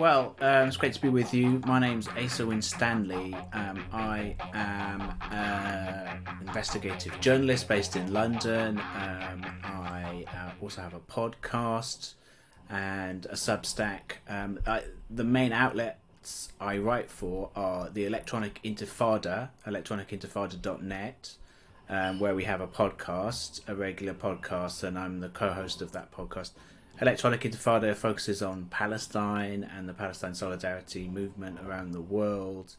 Well, um, it's great to be with you. My name's Asa Winstanley. Um, I am an investigative journalist based in London. Um, I uh, also have a podcast and a Substack. Um, I, the main outlets I write for are the Electronic Intifada, electronicintifada.net, um, where we have a podcast, a regular podcast, and I'm the co host of that podcast. Electronic Intifada focuses on Palestine and the Palestine solidarity movement around the world.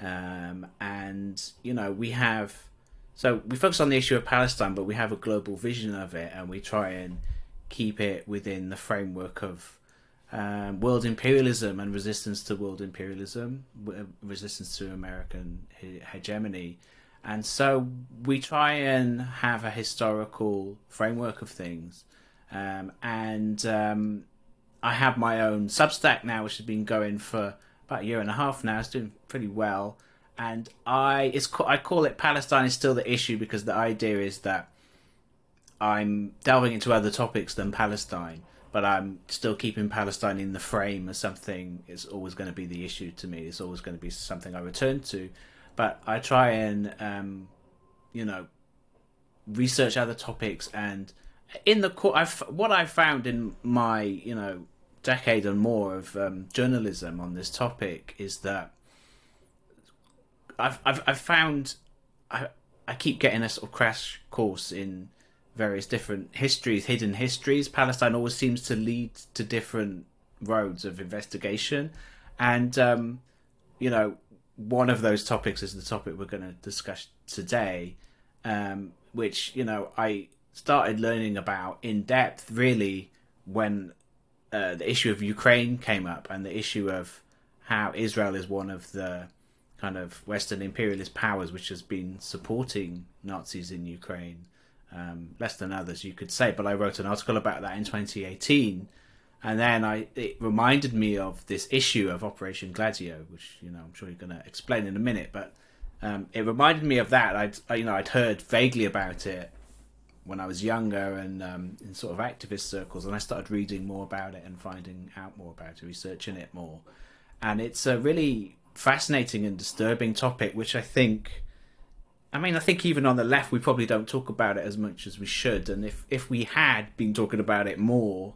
Um, and, you know, we have. So we focus on the issue of Palestine, but we have a global vision of it and we try and keep it within the framework of um, world imperialism and resistance to world imperialism, resistance to American hegemony. And so we try and have a historical framework of things um, and um, I have my own Substack now, which has been going for about a year and a half now. It's doing pretty well, and I it's I call it Palestine is still the issue because the idea is that I'm delving into other topics than Palestine, but I'm still keeping Palestine in the frame as something. It's always going to be the issue to me. It's always going to be something I return to, but I try and um, you know research other topics and in the court, I've what I've found in my you know decade and more of um, journalism on this topic is that I've I've, I've found I I keep getting a sort of crash course in various different histories, hidden histories. Palestine always seems to lead to different roads of investigation, and um, you know one of those topics is the topic we're going to discuss today, um, which you know I started learning about in depth really when uh, the issue of Ukraine came up and the issue of how Israel is one of the kind of Western imperialist powers which has been supporting Nazis in Ukraine um, less than others, you could say. But I wrote an article about that in 2018, and then I it reminded me of this issue of Operation Gladio, which you know I'm sure you're going to explain in a minute. But um, it reminded me of that. I'd you know I'd heard vaguely about it when I was younger and um, in sort of activist circles, and I started reading more about it and finding out more about it, researching it more. And it's a really fascinating and disturbing topic, which I think, I mean, I think even on the left, we probably don't talk about it as much as we should. And if, if we had been talking about it more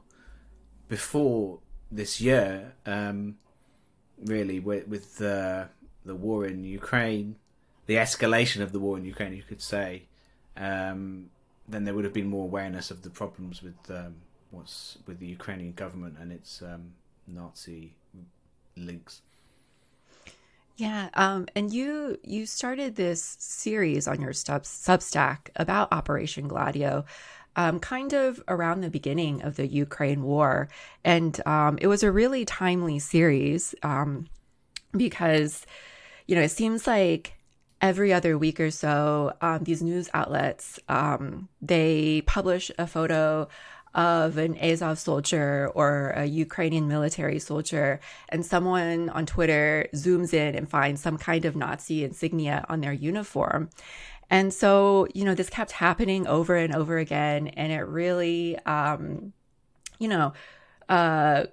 before this year, um, really, with, with the, the war in Ukraine, the escalation of the war in Ukraine, you could say, um, then there would have been more awareness of the problems with um, what's with the Ukrainian government and its um, Nazi links. Yeah, um, and you you started this series on your sub, Substack about Operation Gladio, um, kind of around the beginning of the Ukraine war, and um, it was a really timely series um, because you know it seems like every other week or so, um, these news outlets um, they publish a photo of an Azov soldier or a Ukrainian military soldier, and someone on Twitter zooms in and finds some kind of Nazi insignia on their uniform. And so, you know, this kept happening over and over again, and it really, um, you know, uh,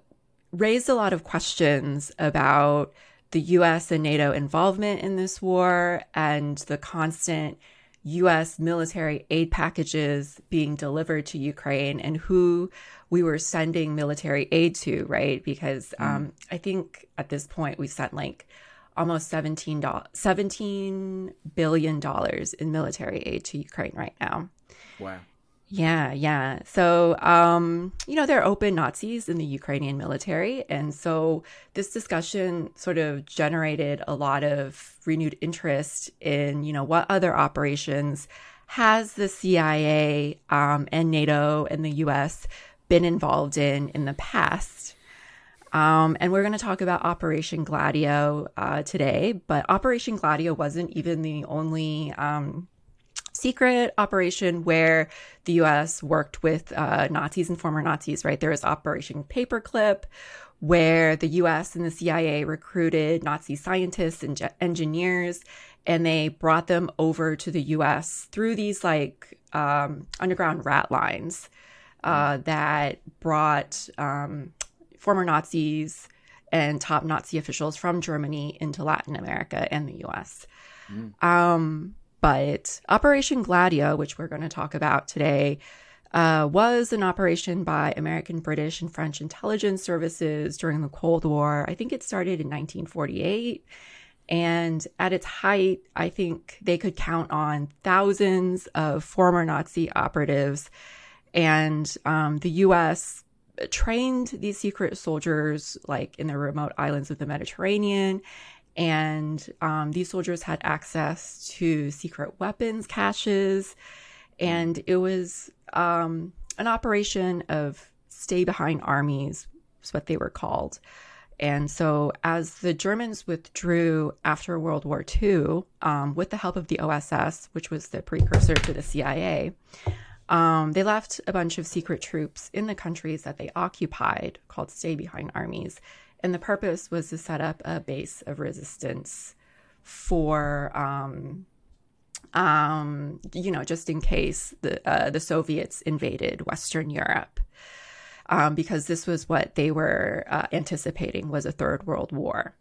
raised a lot of questions about the US and NATO involvement in this war and the constant US military aid packages being delivered to Ukraine and who we were sending military aid to, right? Because mm. um, I think at this point we sent like almost 17, $17 billion in military aid to Ukraine right now. Wow. Yeah, yeah. So, um, you know, there are open Nazis in the Ukrainian military. And so this discussion sort of generated a lot of renewed interest in, you know, what other operations has the CIA um, and NATO and the US been involved in in the past. Um, and we're going to talk about Operation Gladio uh, today, but Operation Gladio wasn't even the only um, secret operation where the US worked with uh, Nazis and former Nazis, right? There was Operation Paperclip, where the US and the CIA recruited Nazi scientists and ge- engineers, and they brought them over to the US through these like um, underground rat lines uh, that brought um, former Nazis and top Nazi officials from Germany into Latin America and the US. Mm. Um, but Operation Gladio, which we're going to talk about today, uh, was an operation by American, British, and French intelligence services during the Cold War. I think it started in 1948. And at its height, I think they could count on thousands of former Nazi operatives. And um, the US trained these secret soldiers like in the remote islands of the Mediterranean. And um, these soldiers had access to secret weapons caches. And it was um, an operation of stay behind armies, is what they were called. And so, as the Germans withdrew after World War II, um, with the help of the OSS, which was the precursor to the CIA, um, they left a bunch of secret troops in the countries that they occupied, called stay behind armies. And the purpose was to set up a base of resistance for, um, um, you know, just in case the uh, the Soviets invaded Western Europe, um, because this was what they were uh, anticipating was a third world war.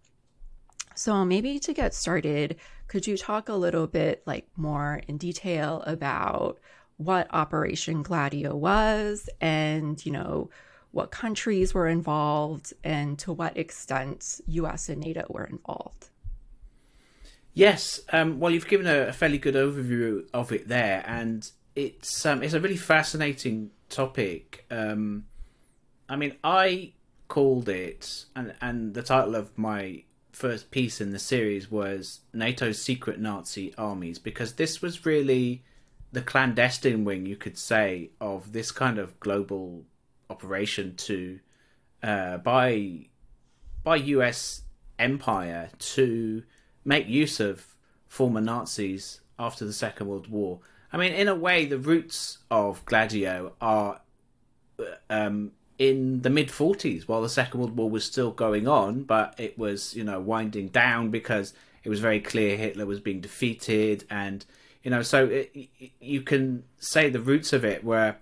So maybe to get started, could you talk a little bit like more in detail about what Operation Gladio was and, you know, what countries were involved and to what extent US and NATO were involved. Yes, um, well, you've given a, a, fairly good overview of it there, and it's um, it's a really fascinating topic. Um, I mean, I called it, and and the title of my first piece in the series was NATO's secret Nazi armies, because this was really the clandestine wing, you could say, of this kind of global operation to uh, by by U.S. empire to make use of former Nazis after the Second World War. I mean, in a way, the roots of Gladio are uh, um, in the mid 40s, while the Second World War was still going on, but it was, you know, winding down because it was very clear Hitler was being defeated and you know, so it, you can say the roots of it were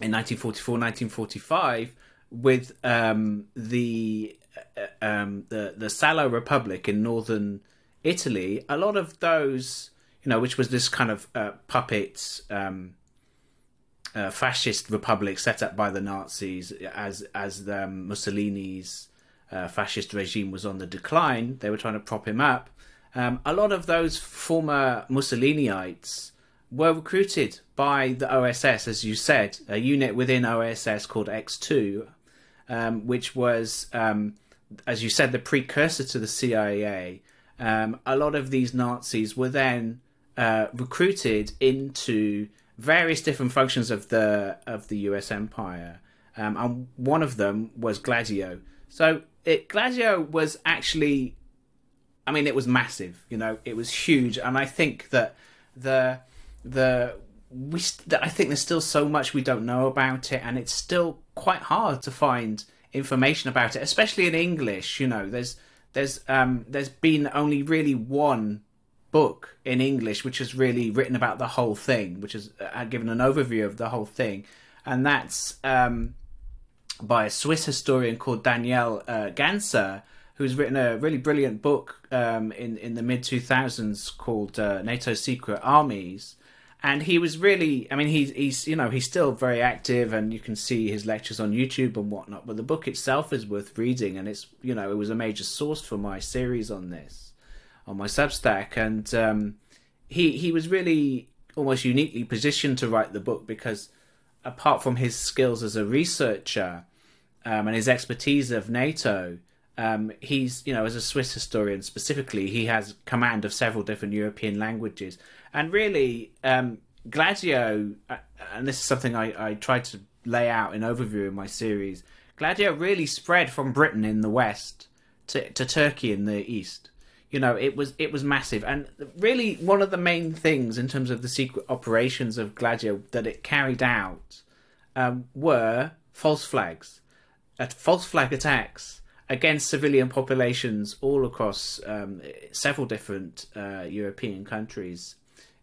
in 1944, 1945 with um, the uh, um, the the Salo Republic in northern Italy. A lot of those, you know, which was this kind of uh, puppet um, uh, fascist republic set up by the Nazis as as the, um, Mussolini's uh, fascist regime was on the decline. They were trying to prop him up. Um, a lot of those former Mussoliniites were recruited by the OSS, as you said, a unit within OSS called X2, um, which was, um, as you said, the precursor to the CIA. Um, a lot of these Nazis were then uh, recruited into various different functions of the of the U.S. empire, um, and one of them was Gladio. So it, Gladio was actually I mean, it was massive. You know, it was huge, and I think that the the we I think there's still so much we don't know about it, and it's still quite hard to find information about it, especially in English. You know, there's there's um there's been only really one book in English which has really written about the whole thing, which has uh, given an overview of the whole thing, and that's um by a Swiss historian called Daniel uh, Ganser who's written a really brilliant book um, in in the mid two thousands called uh, NATO's Secret Armies. And he was really, I mean, he's he's you know he's still very active, and you can see his lectures on YouTube and whatnot. But the book itself is worth reading, and it's you know it was a major source for my series on this, on my Substack, and um, he he was really almost uniquely positioned to write the book because apart from his skills as a researcher um, and his expertise of NATO, um, he's, you know, as a Swiss historian specifically, he has command of several different European languages. And really, um, Gladio, uh, and this is something I, I tried to lay out in overview in my series, Gladio really spread from Britain in the west to, to Turkey in the east. You know, it was it was massive, and really one of the main things in terms of the secret operations of Gladio that it carried out um, were false flags, false flag attacks against civilian populations all across um, several different uh, European countries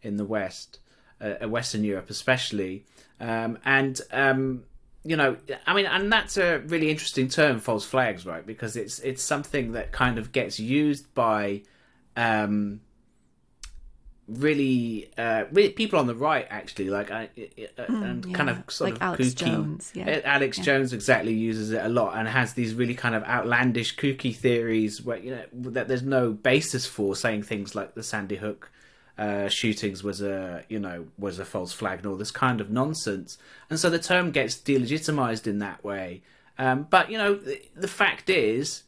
in the West, uh, uh, Western Europe especially, um, and um, you know, I mean, and that's a really interesting term, false flags, right? Because it's it's something that kind of gets used by um, really uh, people on the right, actually, like uh, uh, mm, and yeah. kind of sort like of Alex kooky. Jones. Yeah. Alex yeah. Jones exactly uses it a lot and has these really kind of outlandish, kooky theories where you know that there's no basis for saying things like the Sandy Hook uh, shootings was a you know was a false flag and all this kind of nonsense, and so the term gets delegitimized in that way. Um, but you know the, the, fact is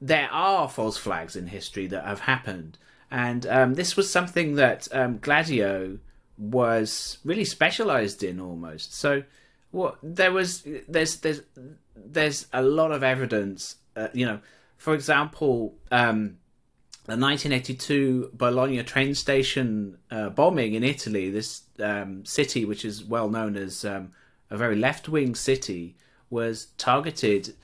there are false flags in history that have happened, and um, this was something that um, Gladio was really specialized in almost. So what there was there's there's there's a lot of evidence. Uh, you know, for example. Um, the 1982 Bologna train station uh, bombing in Italy, this um, city, which is well known as um, a very left wing city, was targeted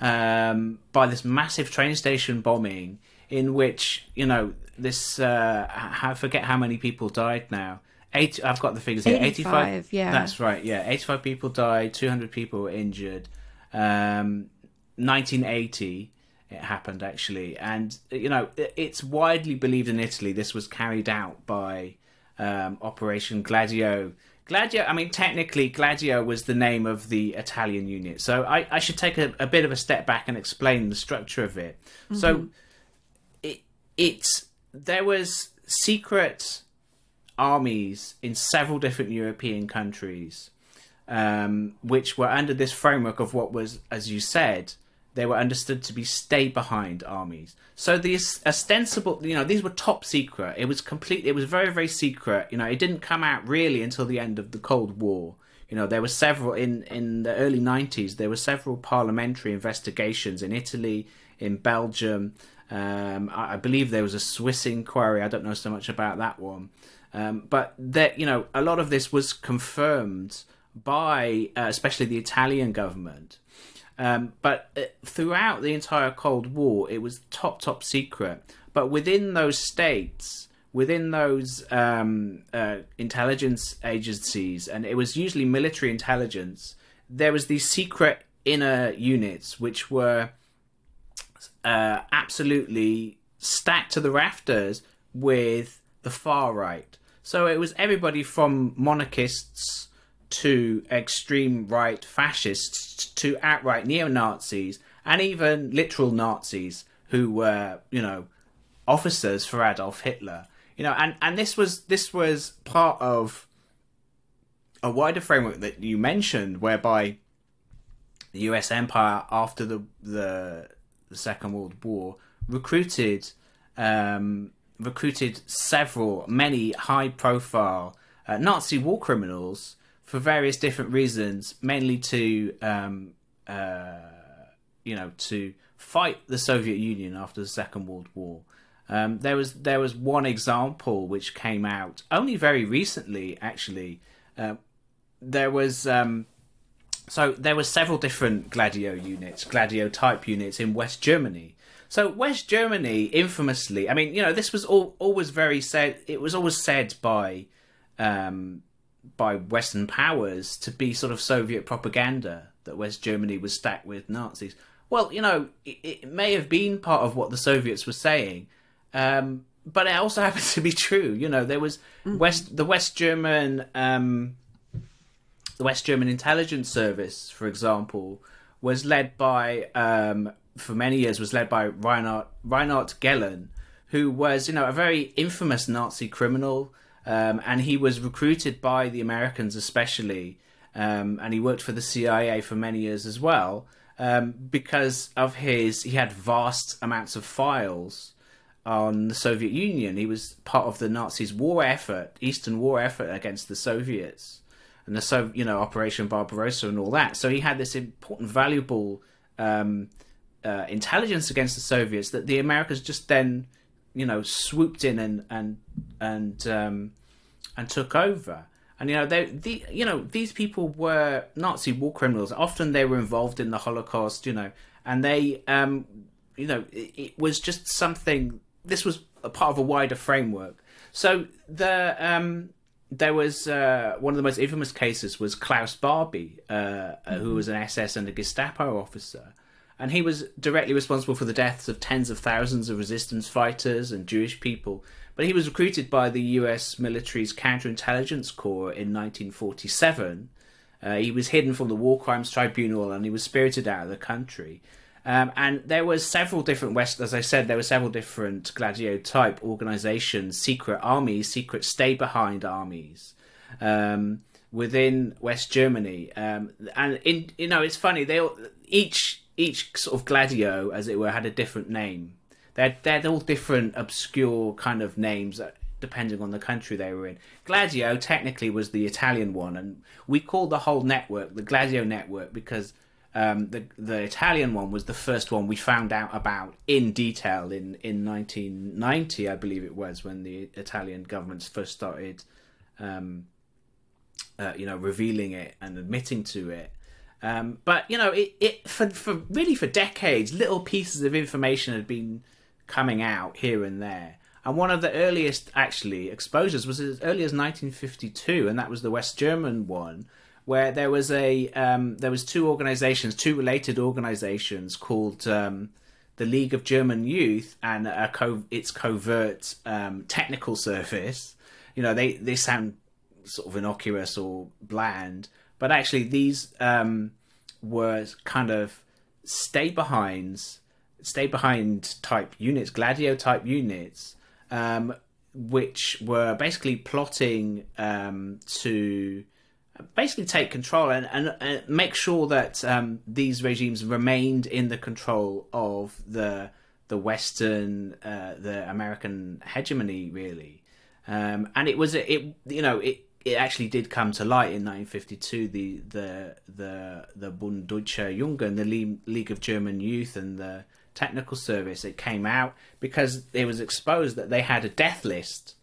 um, by this massive train station bombing in which, you know, this, uh, I forget how many people died now. Eight, I've got the figures here. 85, 85 yeah. That's right, yeah. 85 people died, 200 people were injured. 1980 um, it happened actually, and you know it's widely believed in Italy this was carried out by um, Operation Gladio. Gladio, I mean, technically, Gladio was the name of the Italian unit. So I, I should take a, a, bit of a step back and explain the structure of it. Mm-hmm. So it it's there was secret armies in several different European countries, um, which were under this framework of what was, as you said, they were understood to be stay behind armies. So these ostensible, you know, these were top secret. It was complete. It was very, very secret. You know, it didn't come out really until the end of the Cold War. You know, there were several in in the early '90s. There were several parliamentary investigations in Italy, in Belgium. Um, I, I, believe there was a Swiss inquiry. I don't know so much about that one, um, but that you know, a lot of this was confirmed by, uh, especially the Italian government. Um, but uh, throughout the entire Cold War, it was top, top secret. But within those states, within those um, uh, intelligence agencies, and it was usually military intelligence, there was these secret inner units which were uh, absolutely stacked to the rafters with the far right. So it was everybody from monarchists to extreme right fascists to outright neo Nazis and even literal Nazis who were, you know, officers for Adolf Hitler. You know, and, and this was this was part of a wider framework that you mentioned, whereby the U.S. empire after the the, the Second World War recruited um, recruited several, many high profile uh, Nazi war criminals for various different reasons, mainly to um, uh, you know to fight the Soviet Union after the Second World War. Um, there was there was one example which came out only very recently, actually. Uh, there was um, so there were several different Gladio units, Gladio type units in West Germany. So West Germany, infamously, I mean, you know, this was all, always very said. It was always said by um, by Western powers to be sort of Soviet propaganda that West Germany was stacked with Nazis. Well, you know, it, it may have been part of what the Soviets were saying, um, but it also happens to be true. You know, there was mm-hmm. West the West German um, the West German intelligence service, for example, was led by um, for many years was led by Reinhard Reinhard Gehlen, who was you know a very infamous Nazi criminal um, and he was recruited by the Americans, especially, um, and he worked for the CIA for many years as well, um, because of his. He had vast amounts of files on the Soviet Union. He was part of the Nazis' war effort, Eastern war effort against the Soviets, and the so you know Operation Barbarossa and all that. So he had this important, valuable um, uh, intelligence against the Soviets that the Americans just then you know swooped in and and and um, and took over. And you know, they, the, you know, these people were Nazi war criminals. Often they were involved in the Holocaust. You know, and they, um, you know, it, it was just something. This was a part of a wider framework. So the um, there was uh, one of the most infamous cases was Klaus Barbie, uh, mm-hmm. who was an SS and a Gestapo officer, and he was directly responsible for the deaths of tens of thousands of resistance fighters and Jewish people. But he was recruited by the U.S. military's counterintelligence corps in 1947. Uh, he was hidden from the War Crimes Tribunal and he was spirited out of the country. Um, and there were several different West, as I said, there were several different Gladio type organizations, secret armies, secret stay behind armies um, within West Germany. Um, and in you know, it's funny they all, each each sort of Gladio, as it were, had a different name. They're they're all different obscure kind of names depending on the country they were in. Gladio technically was the Italian one, and we called the whole network the Gladio network because um, the the Italian one was the first one we found out about in detail in, in 1990, I believe it was, when the Italian government first started, um, uh, you know, revealing it and admitting to it. Um, but you know, it, it for for really for decades, little pieces of information had been coming out here and there. And one of the earliest actually exposures was as early as 1952, and that was the West German one where there was a um, there was two organizations, two related organizations called um, the League of German Youth and co- its covert um, technical service. You know, they they sound sort of innocuous or bland, but actually these um, were kind of stay behinds, stay behind type units, Gladio type units, um, which were basically plotting um, to basically take control and, and, and make sure that um, these regimes remained in the control of the the Western, uh, the American hegemony, really. Um, and it was it you know it it actually did come to light in 1952 the the the the Bund Deutscher Jugend the League of German Youth and the technical service it came out because it was exposed that they had a death list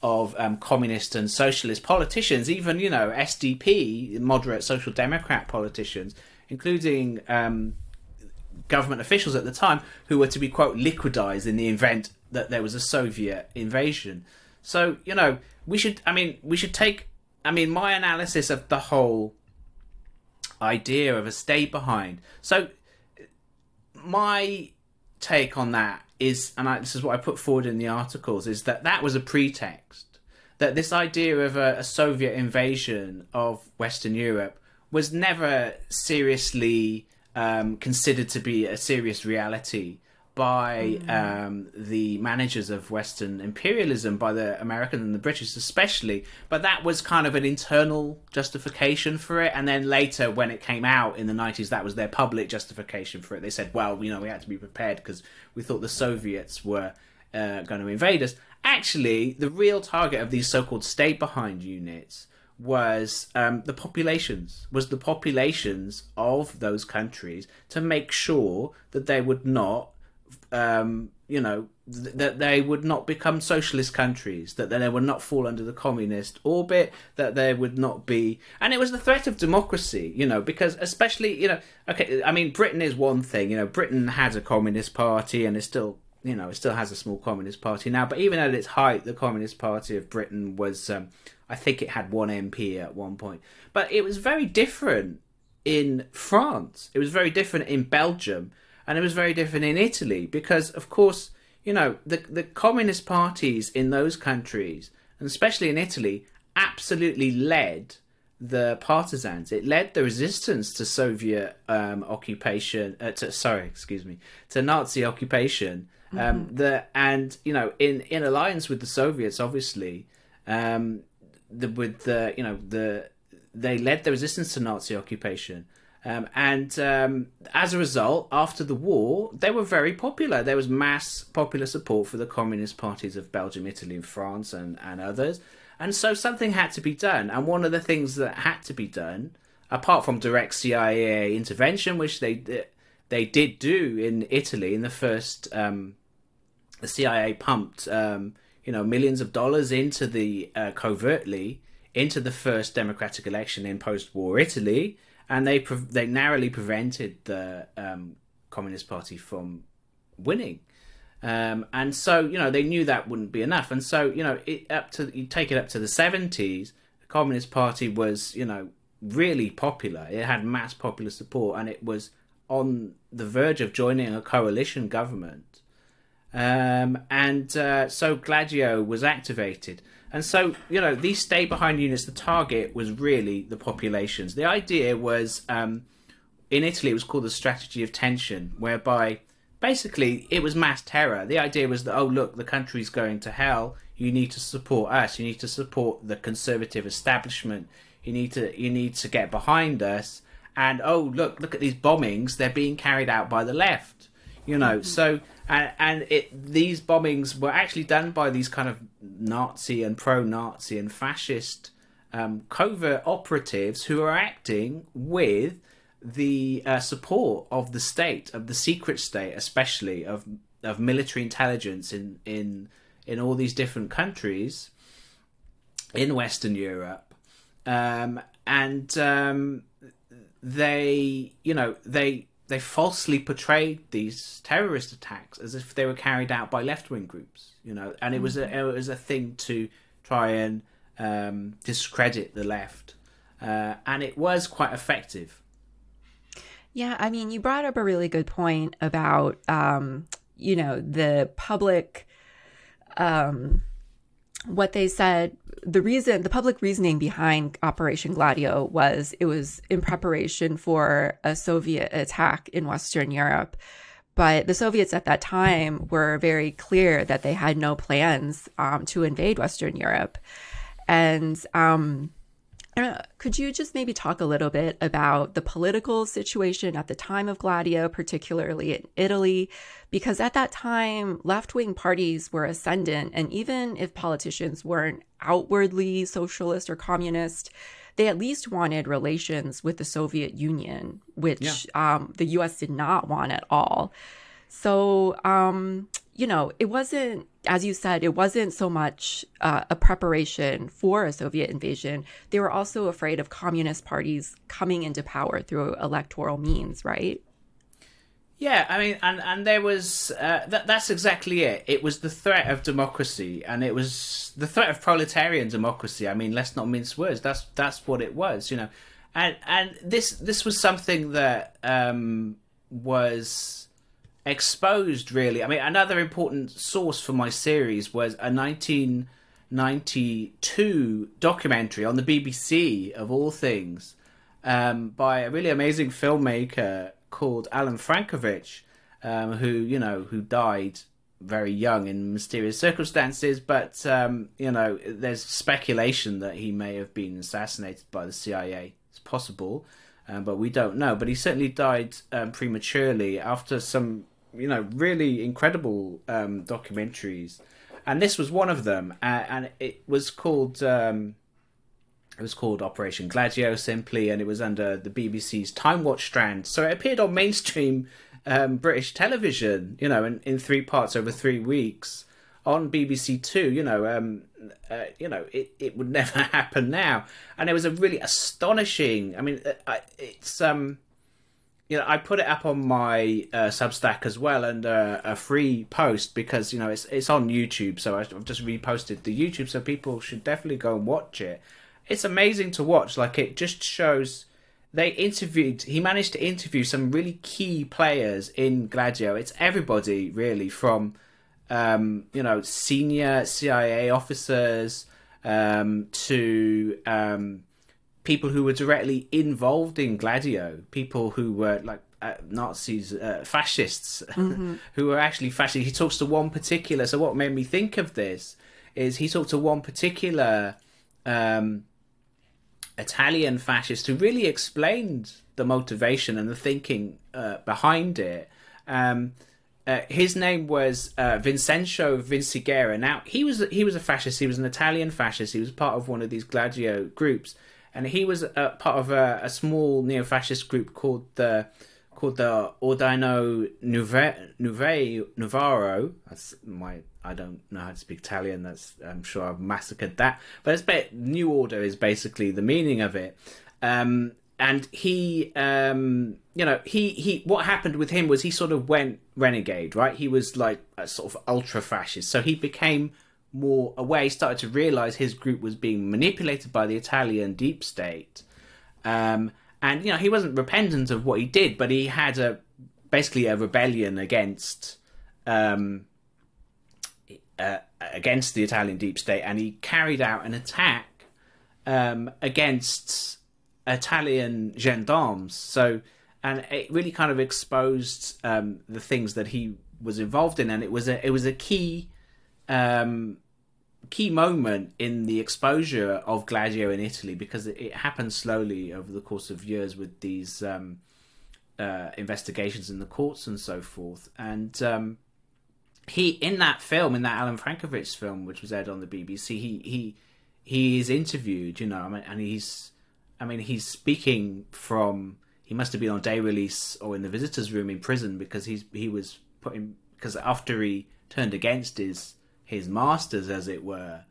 of um, communist and socialist politicians, even you know SDP, moderate social democrat politicians, including um, government officials at the time, who were to be quote liquidized in the event that there was a Soviet invasion. So you know we should. I mean, we should take. I mean, my analysis of the whole idea of a stay behind. So my take on that is, and I, this is what I put forward in the articles, is that that was a pretext. That this idea of a, a Soviet invasion of Western Europe was never seriously um, considered to be a serious reality by mm. um, the managers of Western imperialism, by the American and the British especially. But that was kind of an internal justification for it. And then later, when it came out in the 90s, that was their public justification for it. They said, well, you know, we had to be prepared because we thought the Soviets were uh, going to invade us. Actually, the real target of these so called stay behind units was um, the populations was the populations of those countries to make sure that they would not um, you know, th- that they would not become socialist countries, that they would not fall under the communist orbit, that there would not be, and it was the threat of democracy, you know, because especially, you know, okay, I mean, Britain is one thing, you know, Britain has a communist party and it still, you know, it still has a small communist party now, but even at its height, the Communist Party of Britain was, um, I think it had one MP at one point, but it was very different in France, it was very different in Belgium and it was very different in Italy because, of course, you know the the communist parties in those countries, and especially in Italy, absolutely led the partisans. It led the resistance to Soviet um, occupation. Uh, to, sorry, excuse me, to Nazi occupation. Um, mm-hmm. The and you know in in alliance with the Soviets, obviously, um, the, with the you know the they led the resistance to Nazi occupation. Um, and um, as a result, after the war, they were very popular. There was mass popular support for the communist parties of Belgium, Italy, and France, and, and others. And so something had to be done. And one of the things that had to be done, apart from direct CIA intervention, which they they did do in Italy in the first, um, the CIA pumped um, you know millions of dollars into the uh, covertly into the first democratic election in post-war Italy and they pre- they narrowly prevented the um, Communist Party from winning. Um, and so, you know, they knew that wouldn't be enough. And so, you know, it, up to you take it up to the 70s, the Communist Party was, you know, really popular. It had mass popular support and it was on the verge of joining a coalition government. Um, and uh, so Gladio was activated. And so, you know, these stay behind units, the target was really the populations. The idea was um, in Italy, it was called the strategy of tension, whereby basically it was mass terror. The idea was that, oh, look, the country's going to hell. You need to support us. You need to support the conservative establishment. You need to you need to get behind us. And oh, look, look at these bombings. They're being carried out by the left. You know, mm-hmm. so and and it these bombings were actually done by these kind of Nazi and pro-Nazi and fascist um, covert operatives who are acting with the uh, support of the state, of the secret state, especially of of military intelligence in in in all these different countries in Western Europe, um, and um, they, you know, they they falsely portrayed these terrorist attacks as if they were carried out by left wing groups, you know, and it was a mm-hmm. it was a thing to try and um, discredit the left, uh, and it was quite effective. Yeah, I mean, you brought up a really good point about, um, you know, the public, um, what they said, the reason, the public reasoning behind Operation Gladio was it was in preparation for a Soviet attack in Western Europe. But the Soviets at that time were very clear that they had no plans um, to invade Western Europe. And, um, could you just maybe talk a little bit about the political situation at the time of Gladio, particularly in Italy? Because at that time, left wing parties were ascendant. And even if politicians weren't outwardly socialist or communist, they at least wanted relations with the Soviet Union, which yeah. um, the US did not want at all. So, um, you know, it wasn't, as you said, it wasn't so much uh, a preparation for a Soviet invasion. They were also afraid of communist parties coming into power through electoral means, right? Yeah, I mean, and and there was uh, that. That's exactly it. It was the threat of democracy, and it was the threat of proletarian democracy. I mean, let's not mince words. That's that's what it was, you know. And and this this was something that um, was exposed really. I mean, another important source for my series was a 1992 documentary on the BBC, of all things, um, by a really amazing filmmaker called Allan Francovich, um, who you know who died very young in mysterious circumstances. But um, you know, there's speculation that he may have been assassinated by the CIA. It's possible. Um, but we don't know. But he certainly died um, prematurely after some you know really incredible um, documentaries, and this was one of them, uh, and it was called. Um, it was called Operation Gladio simply, and it was under the BBC's Time Watch strand. So it appeared on mainstream um, British television, you know, in, in three parts over three weeks on BBC Two. You know, um, uh, you know, it, it would never happen now, and it was a really astonishing. I mean, uh, it's um, you know, I put it up on my uh, Substack as well and uh, a free post because you know it's it's on YouTube, so I've just reposted the YouTube, so people should definitely go and watch it. It's amazing to watch. Like it just shows they interviewed. He managed to interview some really key players in Gladio. It's everybody really from um, you know senior CIA officers um, to um, people who were directly involved in Gladio, people who were like uh, Nazis, uh, fascists, mm-hmm. who were actually fascists. He talks to one particular. So what made me think of this is he talked to one particular um, Italian fascist who really explained the motivation and the thinking uh, behind it. Um, uh, his name was uh, Vincenzo Vinciguerra. Now he was he was a fascist. He was an Italian fascist. He was part of one of these Gladio groups, and he was a, part of a, a small neo-fascist group called the called the Ordino Nuve, Nuve, Novaro. That's my I don't know how to speak Italian. That's I'm sure I've massacred that. But it's New Order is basically the meaning of it. Um, and he um you know he he what happened with him was he sort of went renegade right he was like a sort of ultra fascist so he became more aware he started to realize his group was being manipulated by the italian deep state um and you know he wasn't repentant of what he did but he had a basically a rebellion against um uh, against the italian deep state and he carried out an attack um against Italian gendarmes. So, and it really kind of exposed um, the things that he was involved in, and it was a it was a key um, key moment in the exposure of Gladio in Italy because it, it happened slowly over the course of years with these um, uh, investigations in the courts and so forth. And um, he in that film, in that Allan Francovich film, which was aired on the BBC, he he he is interviewed, you know, and he's I mean, he's speaking from. He must have been on day release or in the visitors' room in prison because he's he was putting because after he turned against his his masters, as it were,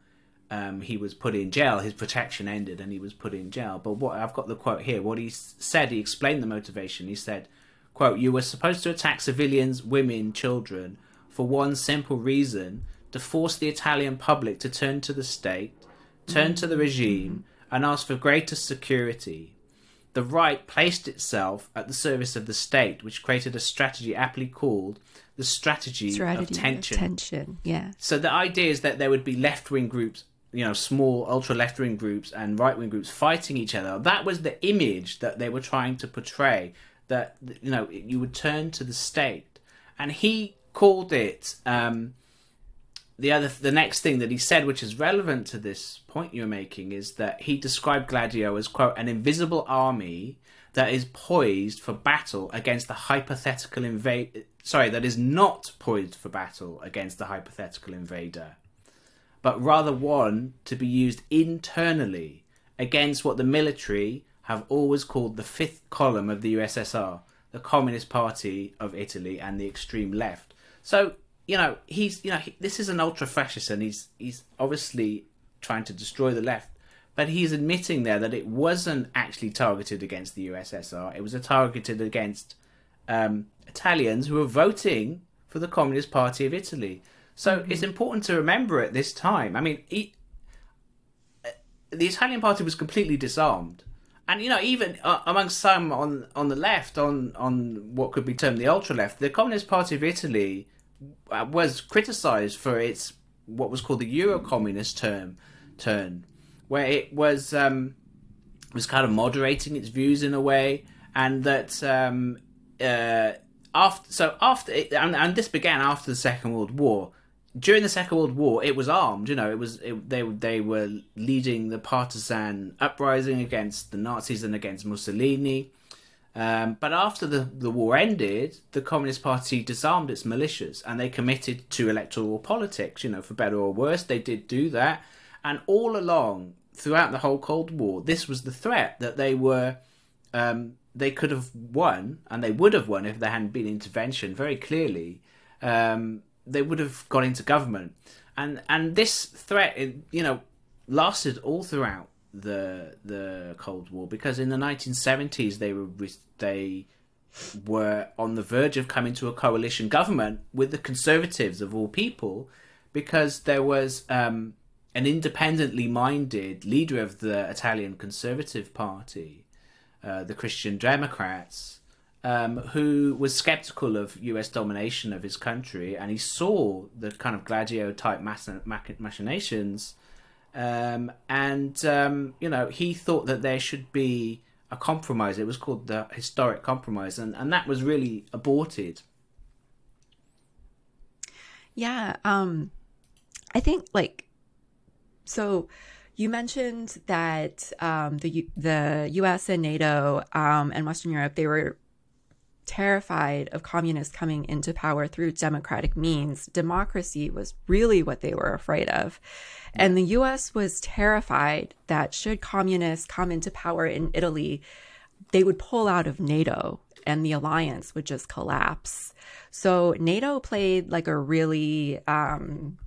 um, he was put in jail. His protection ended, and he was put in jail. But what I've got the quote here. What he said, he explained the motivation. He said, "quote You were supposed to attack civilians, women, children, for one simple reason: to force the Italian public to turn to the state, turn to the regime." and ask for greater security. The right placed itself at the service of the state, which created a strategy aptly called the strategy, strategy of tension. Of tension, yeah. So the idea is that there would be left wing groups, you know, small ultra left wing groups and right wing groups fighting each other. That was the image that they were trying to portray. That you know, you would turn to the state, and he called it um, the other the next thing that he said which is relevant to this point you're making is that he described gladio as quote an invisible army that is poised for battle against the hypothetical invade sorry that is not poised for battle against the hypothetical invader but rather one to be used internally against what the military have always called the fifth column of the USSR the Communist Party of Italy and the extreme left. So you know, he's you know he, this is an ultra fascist, and he's he's obviously trying to destroy the left. But he's admitting there that it wasn't actually targeted against the USSR. It was targeted against um, Italians who were voting for the Communist Party of Italy. So mm-hmm. it's important to remember at this time. I mean, he, the Italian Party was completely disarmed, and you know, even uh, amongst some on on the left, on on what could be termed the ultra left, the Communist Party of Italy was criticised for its what was called the Euro-communist term turn, where it was um, was kind of moderating its views in a way, and that um, uh, after so after it, and, and this began after the Second World War. During the Second World War, it was armed. You know, it was it, they they were leading the partisan uprising against the Nazis and against Mussolini. Um, but after the, the war ended, the Communist Party disarmed its militias and they committed to electoral politics, you know, for better or worse. They did do that. And all along, throughout the whole Cold War, this was the threat that they were, um, they could have won, and they would have won if there hadn't been intervention very clearly. Um, they would have got into government. And, and this threat, you know, lasted all throughout the the Cold War because in the 1970s they were they were on the verge of coming to a coalition government with the conservatives of all people because there was um, an independently minded leader of the Italian Conservative Party, uh, the Christian Democrats, um, who was skeptical of US domination of his country and he saw the kind of Gladio type machinations um, and um, you know he thought that there should be a compromise. It was called the historic compromise, and and that was really aborted. Yeah, um, I think like so. You mentioned that um, the the U.S. and NATO um, and Western Europe they were terrified of communists coming into power through democratic means. Democracy was really what they were afraid of. And the US was terrified that should communists come into power in Italy, they would pull out of NATO and the alliance would just collapse. So NATO played like a really, um,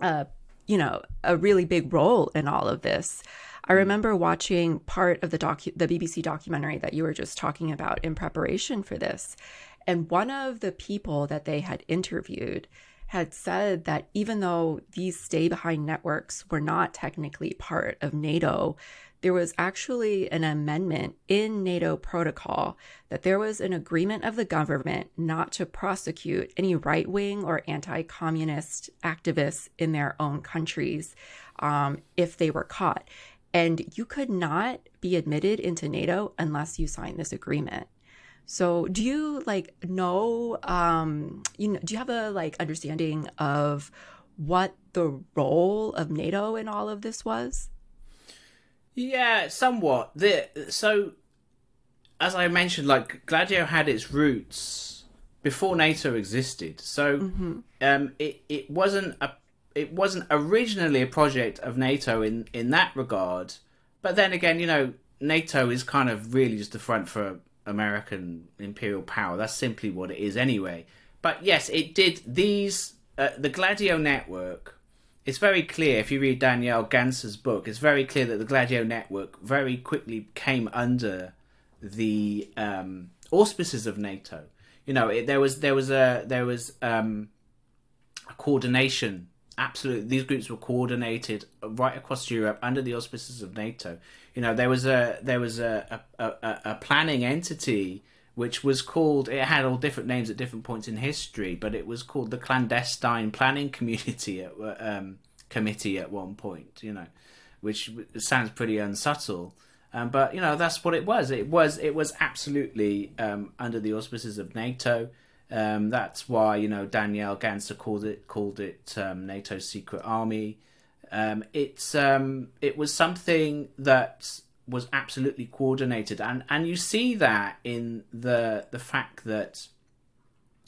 uh, you know, a really big role in all of this. I remember watching part of the docu- the BBC documentary that you were just talking about in preparation for this. And one of the people that they had interviewed had said that even though these stay behind networks were not technically part of NATO, there was actually an amendment in NATO protocol that there was an agreement of the government not to prosecute any right wing or anti communist activists in their own countries um, if they were caught. And you could not be admitted into NATO unless you signed this agreement. So, do you like know? Um, you know, do you have a like understanding of what the role of NATO in all of this was? Yeah, somewhat. The so, as I mentioned, like Gladio had its roots before NATO existed. So, mm-hmm. um, it it wasn't a it wasn't originally a project of NATO in in that regard. But then again, you know, NATO is kind of really just the front for American imperial power. That's simply what it is anyway. But yes, it did these uh, the Gladio network. It's very clear if you read Daniele Ganser's book. It's very clear that the Gladio network very quickly came under the um, auspices of NATO. You know, it, there was there was a there was um, a coordination absolutely these groups were coordinated right across Europe under the auspices of NATO. You know, there was a there was a a, a, a planning entity which was called it had all different names at different points in history, but it was called the clandestine planning community at, um, committee at one point. You know, which sounds pretty unsubtle. Um, but you know that's what it was. It was it was absolutely um, under the auspices of NATO. Um, that's why you know Daniele Ganser called it called it um, NATO's secret army. Um, it's um, it was something that was absolutely coordinated, and and you see that in the the fact that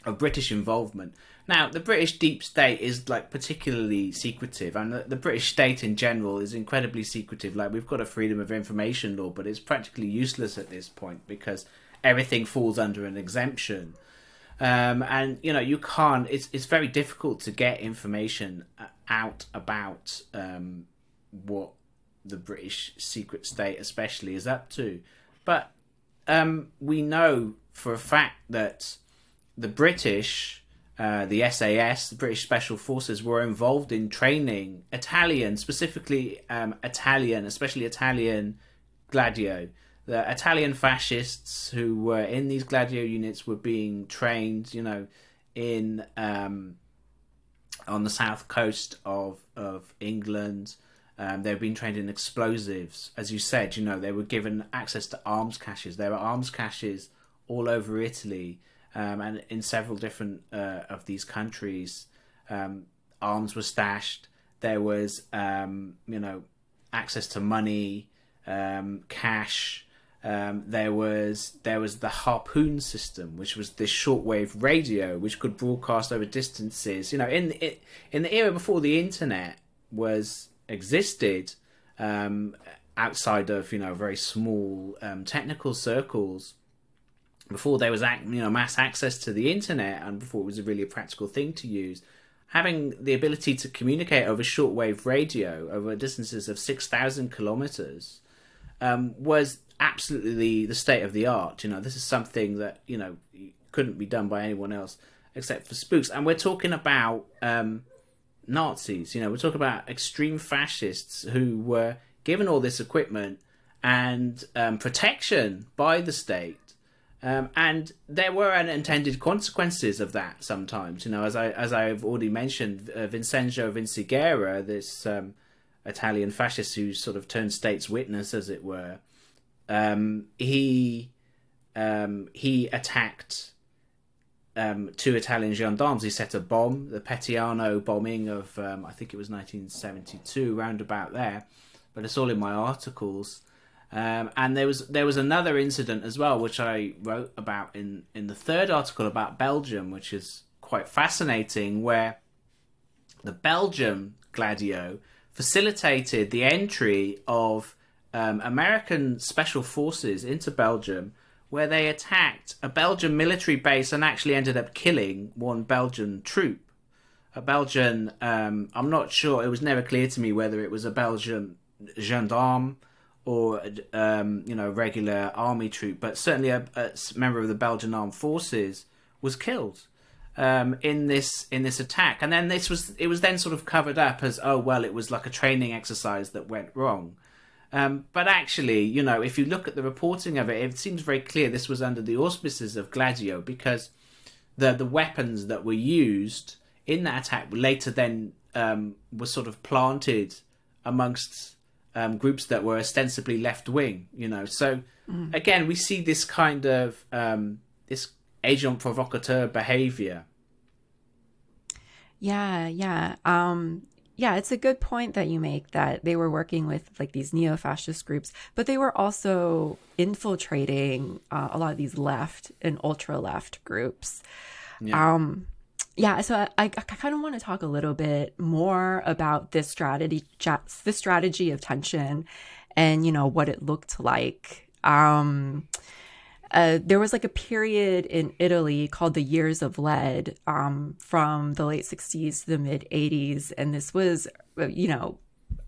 of British involvement. Now, the British deep state is like particularly secretive, and the, the, British state in general is incredibly secretive. Like we've got a freedom of information law, but it's practically useless at this point because everything falls under an exemption. Um, and you know you can't. It's it's very difficult to get information uh, out about um, what the British secret state, especially, is up to. But um, we know for a fact that the British, uh, the SAS, the British Special Forces, were involved in training Italian, specifically um, Italian, especially Italian Gladio the Italian fascists who were in these Gladio units were being trained, you know, in um, on the south coast of of England. Um, they've been trained in explosives, as you said. You know, they were given access to arms caches. There were arms caches all over Italy um, and in several different uh, of these countries. Um, arms were stashed. There was, um, you know, access to money, um, cash. Um, there was there was the harpoon system, which was this shortwave radio, which could broadcast over distances. You know, in the, in the era before the internet was existed, um, outside of you know very small um, technical circles, before there was you know mass access to the internet, and before it was really a practical thing to use, having the ability to communicate over shortwave radio over distances of six thousand kilometers um, was absolutely the, the state of the art. You know, this is something that you know couldn't be done by anyone else except for spooks. And we're talking about um, Nazis. You know, we're talking about extreme fascists who were given all this equipment and um, protection by the state. Um, and there were unintended consequences of that sometimes. You know, as I as I've already mentioned, uh, Vincenzo Vinciguerra, this um, Italian fascist who sort of turned state's witness, as it were, um, he um, he attacked um, two Italian gendarmes. He set a bomb, the Peteano bombing of um, I think it was 1972, round about there. But it's all in my articles. Um, and there was there was another incident as well, which I wrote about in in the third article about Belgium, which is quite fascinating, where the Belgium Gladio facilitated the entry of um, American special forces into Belgium, where they attacked a Belgian military base and actually ended up killing one Belgian troop. A Belgian, um, I'm not sure, it was never clear to me whether it was a Belgian gendarme or um, you know regular army troop, but certainly a, a, member of the Belgian armed forces was killed um, in this in this attack. And then this was it was then sort of covered up as oh well it was like a training exercise that went wrong. Um, but actually, you know, if you look at the reporting of it, it seems very clear this was under the auspices of Gladio because the the weapons that were used in that attack later then um, were sort of planted amongst um, groups that were ostensibly left wing. You know, so mm. again, we see this kind of um, this agent provocateur behavior. Yeah, yeah. Um, yeah, it's a good point that you make that they were working with like these neo fascist groups, but they were also infiltrating uh, a lot of these left and ultra left groups. Yeah. Um, yeah, so I, I kind of want to talk a little bit more about this strategy, this strategy of tension, and you know what it looked like. Um, uh, there was like a period in Italy called the Years of Lead um, from the late 60s to the mid 80s. And this was, uh, you know,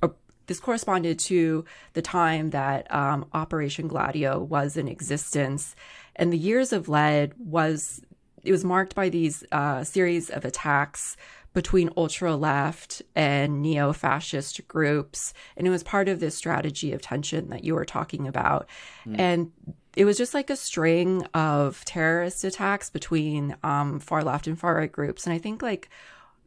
a, this corresponded to the time that um, Operation Gladio was in existence. And the Years of Lead was, it was marked by these uh, series of attacks between ultra left and neo fascist groups. And it was part of this strategy of tension that you were talking about. Mm. And it was just like a string of terrorist attacks between um, far left and far right groups. And I think like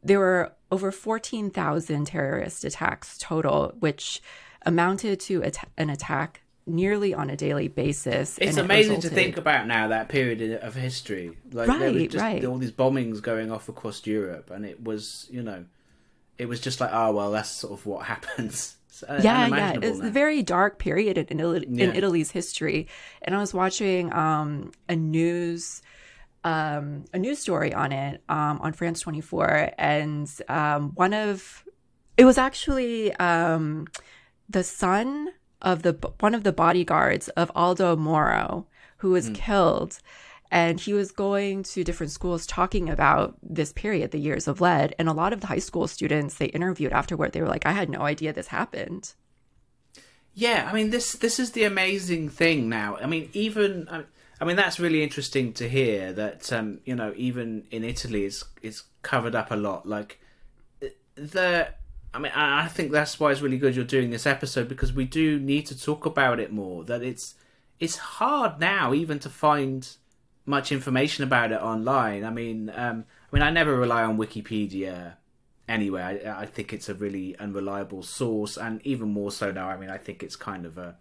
there were over 14,000 terrorist attacks total, which amounted to an attack nearly on a daily basis. It's amazing it resulted... to think about now that period of history. Like right, there was just right. all these bombings going off across Europe, and it was, you know, it was just like, oh well, that's sort of what happens. Uh, yeah, yeah, it's now. a very dark period in, Italy, yeah. in Italy's history. And I was watching um, a news. Um, a news story on it um, on France 24, and um, one of it was actually um, the son of the one of the bodyguards of Aldo Moro, who was mm. killed. And he was going to different schools talking about this period, the years of lead. And a lot of the high school students they interviewed afterward, they were like, I had no idea this happened. Yeah, I mean this this is the amazing thing now. I mean, even I mean that's really interesting to hear that um, you know even in Italy it's it's covered up a lot. Like the I mean, I think that's why it's really good you're doing this episode because we do need to talk about it more. That it's it's hard now even to find much information about it online. I mean, um, I mean, I never rely on Wikipedia anyway. I, I think it's a really unreliable source, and even more so now. I mean, I think it's kind of a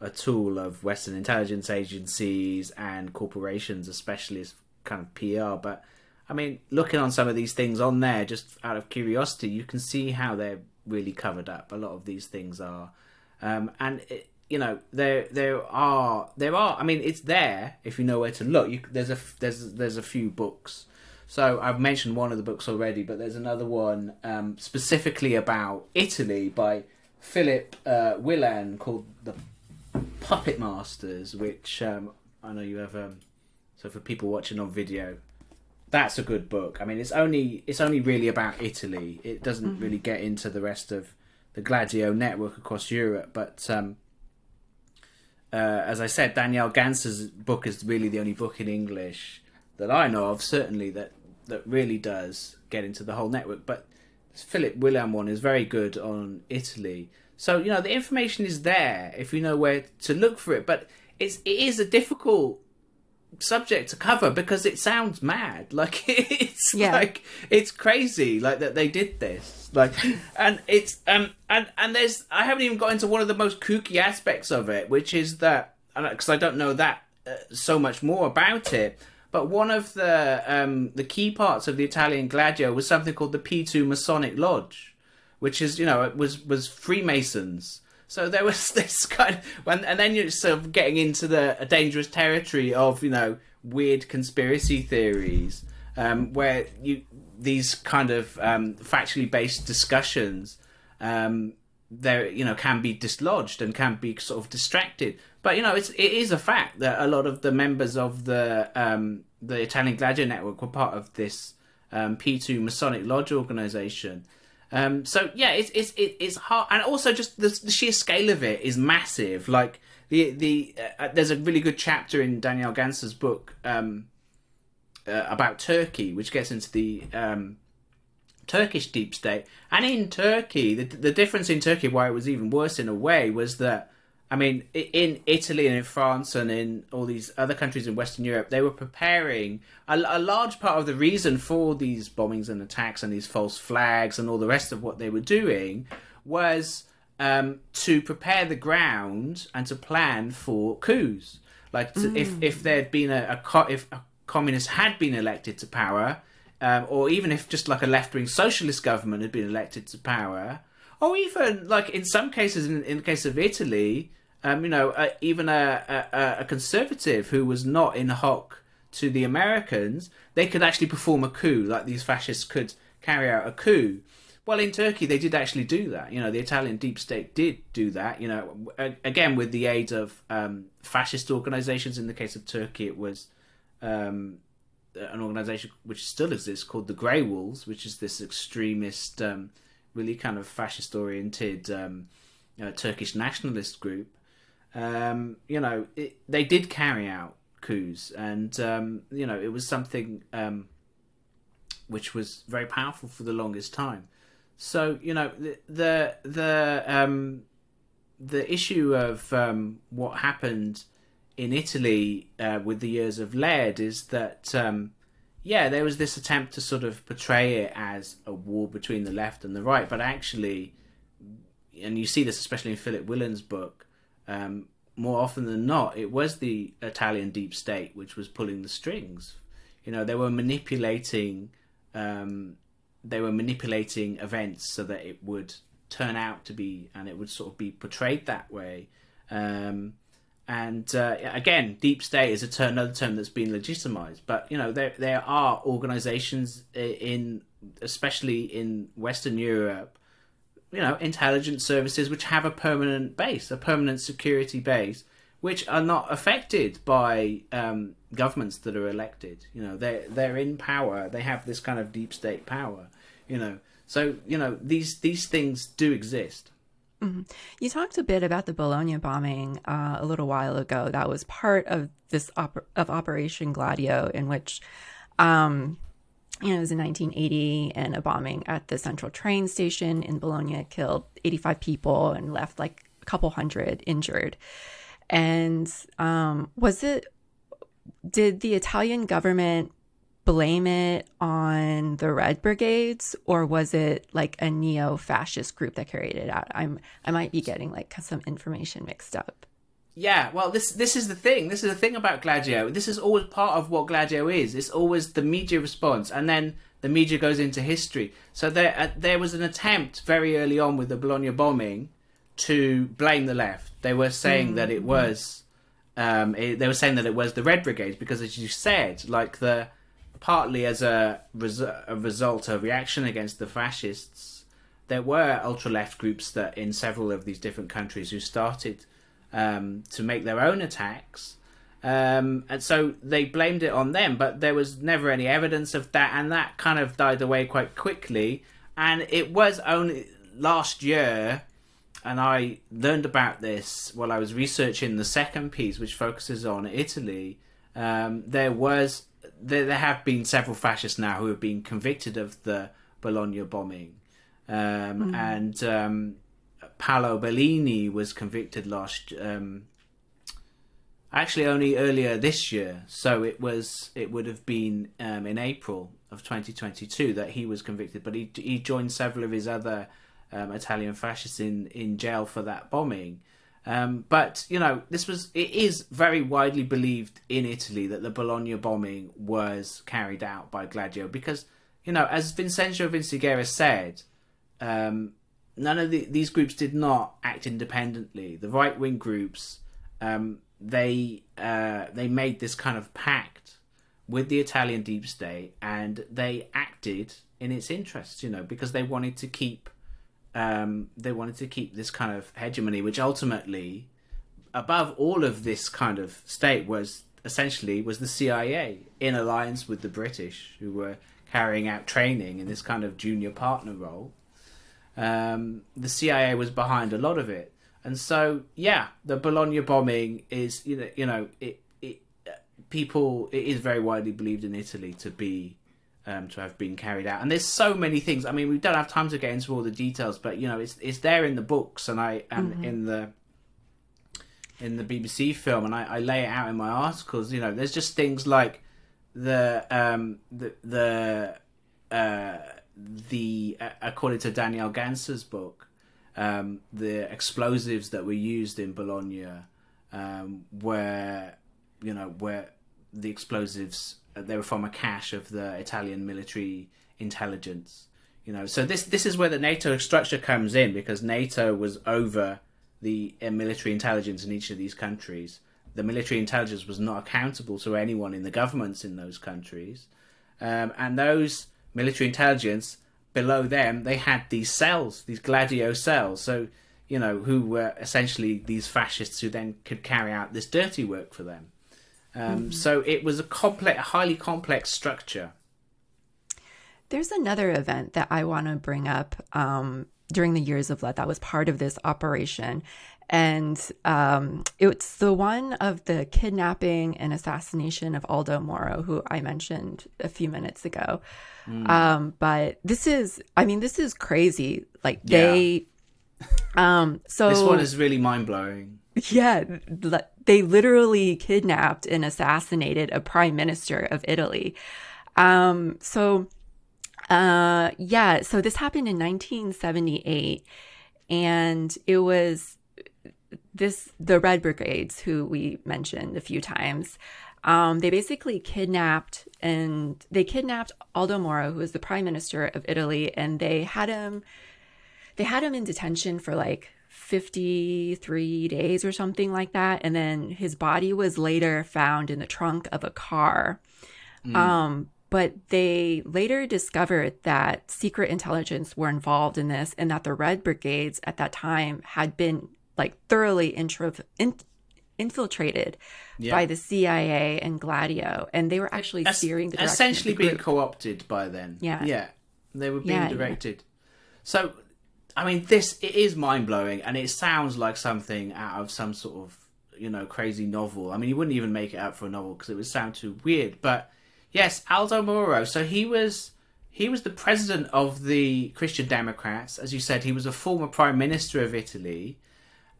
a tool of Western intelligence agencies and corporations, especially as kind of PR. But I mean, looking on some of these things on there, just out of curiosity, you can see how they're really covered up. A lot of these things are, um, and it, you know, there there are there are. I mean, it's there if you know where to look. You, there's a there's there's a few books. So I've mentioned one of the books already, but there's another one um, specifically about Italy by Philip uh, Willan called the Puppet Masters, which um, I know you have. Um, so for people watching on video, that's a good book. I mean, it's only it's only really about Italy. It doesn't mm-hmm. really get into the rest of the Gladio network across Europe. But um, uh, as I said, Daniele Ganser's book is really the only book in English that I know of, certainly that that really does get into the whole network. But Philip Willan one is very good on Italy. So you know the information is there if you know where to look for it. But it's it is a difficult subject to cover because it sounds mad. Like it's yeah. like it's crazy. Like that they did this. Like and it's um and and there's I haven't even got into one of the most kooky aspects of it, which is that because I don't know that uh, so much more about it. But one of the um, the key parts of the Italian Gladio was something called the P2 Masonic Lodge, which is you know it was was Freemasons so there was this kind of, when, and then you're sort of getting into the dangerous territory of you know weird conspiracy theories, um, where you these kind of um, factually based discussions, um, there you know can be dislodged and can be sort of distracted. But you know it's it is a fact that a lot of the members of the um, the Italian Gladio Network were part of this um, P2 Masonic Lodge organization. Um, so yeah, it's it's it's hard, and also just the, the sheer scale of it is massive. Like the the uh, there's a really good chapter in Daniele Ganser's book um, uh, about Turkey, which gets into the um, Turkish deep state. And in Turkey, the the difference in Turkey, why it was even worse in a way, was that I mean, in Italy and in France and in all these other countries in Western Europe, they were preparing a, a, large part of the reason for these bombings and attacks and these false flags and all the rest of what they were doing was um, to prepare the ground and to plan for coups. Like to, mm. if if there'd been a, a if a communist had been elected to power, um, or even if just like a left wing socialist government had been elected to power, or even like in some cases, in, in the case of Italy um, you know, uh, even a, a, a conservative who was not in hoc to the Americans, they could actually perform a coup, like these fascists could carry out a coup. Well, in Turkey, they did actually do that. You know, the Italian deep state did do that. You know, again with the aid of um, fascist organizations. In the case of Turkey, it was um, an organization which still exists called the Grey Wolves, which is this extremist, um, really kind of fascist-oriented um, uh, Turkish nationalist group um, you know, it, they did carry out coups, and um, you know, it was something um, which was very powerful for the longest time. So you know, the the the, um, the issue of um, what happened in Italy uh, with the years of lead is that um, yeah, there was this attempt to sort of portray it as a war between the left and the right, but actually, and you see this especially in Philip Willan's book, um, more often than not, it was the Italian deep state which was pulling the strings. You know, they were manipulating, um, they were manipulating events so that it would turn out to be, and it would sort of be portrayed that way. Um, and uh, again, deep state is a term, another term that's been legitimized. But you know, there there are organizations in, especially in Western Europe, you know, intelligence services which have a permanent base, a permanent security base, which are not affected by um, governments that are elected. You know, they're they're in power. They have this kind of deep state power. You know, so you know these these things do exist. Mm-hmm. You talked a bit about the Bologna bombing uh, a little while ago. That was part of this op- of Operation Gladio, in which um, it was in 1980, and a bombing at the central train station in Bologna killed 85 people and left like a couple hundred injured. And um, was it, did the Italian government blame it on the Red Brigades, or was it like a neo fascist group that carried it out? I'm, I might be getting like some information mixed up. Yeah, well, this this is the thing. This is the thing about Gladio. This is always part of what Gladio is. It's always the media response, and then the media goes into history. So there uh, there was an attempt very early on with the Bologna bombing to blame the left. They were saying mm. that it was um, it, they were saying that it was the Red Brigades because, as you said, like the partly as a, res- a result of reaction against the fascists, there were ultra left groups that in several of these different countries who started um, to make their own attacks. Um, and so they blamed it on them, but there was never any evidence of that, and that kind of died away quite quickly. And it was only last year, and I learned about this while I was researching the second piece, which focuses on Italy. Um, there was there, there, have been several fascists now who have been convicted of the Bologna bombing, mm. and um, Paolo Bellini was convicted last um, actually only earlier this year. So it was it would have been um, in April of 2022 that he was convicted but he he joined several of his other um, Italian fascists in in jail for that bombing. Um, but you know this was it is very widely believed in Italy that the Bologna bombing was carried out by Gladio because you know as Vincenzo Vinciguerra said um, none of the, these groups did not act independently. The right wing groups, um, they uh, they made this kind of pact with the Italian deep state, and they acted in its interests. You know, because they wanted to keep um, they wanted to keep this kind of hegemony, which ultimately, above all of this kind of state, was essentially was the CIA in alliance with the British, who were carrying out training in this kind of junior partner role um, the CIA was behind a lot of it. And so, yeah, the Bologna bombing is, you know, you know, it, it, people, it is very widely believed in Italy to be, um, to have been carried out. And there's so many things. I mean, we don't have time to get into all the details, but you know, it's it's there in the books and I and mm-hmm. in the in the BBC film, and I, I lay it out in my articles. You know, there's just things like the um the the uh the according to Daniele Ganser's book, um, the explosives that were used in Bologna um, were, you know, where the explosives uh, they were from a cache of the Italian military intelligence. You know, so this this is where the NATO structure comes in because NATO was over the uh, military intelligence in each of these countries. The military intelligence was not accountable to anyone in the governments in those countries, um, and those military intelligence below them they had these cells, these Gladio cells. So you know who were essentially these fascists who then could carry out this dirty work for them. Um, mm-hmm. So it was a complex, highly complex structure. There's another event that I want to bring up um, during the years of lead that was part of this operation. And um, it's the one of the kidnapping and assassination of Aldo Moro, who I mentioned a few minutes ago. Mm. Um, but this is, I mean, this is crazy. Like they, yeah. um, so this one is really mind blowing. Yeah, they literally kidnapped and assassinated a prime minister of Italy. Um, so uh, yeah, so this happened in 1978, and it was this the Red Brigades who we mentioned a few times. Um, they basically kidnapped and they kidnapped Aldo Moro, who was the prime minister of Italy, and they had him. They had him in detention for like 53 days or something like that, and then his body was later found in the trunk of a car. Mm. Um, but they later discovered that secret intelligence were involved in this and that the Red Brigades at that time had been like thoroughly intro- in- infiltrated yeah. by the CIA and Gladio. And they were actually As- steering the Essentially the being co opted by then. Yeah. Yeah. They were being yeah, directed. So, I mean, this it is mind blowing and it sounds like something out of some sort of, you know, crazy novel. I mean, you wouldn't even make it out for a novel because it would sound too weird. But Yes, Aldo Moro. So he was he was the president of the Christian Democrats. As you said, he was a former prime minister of Italy.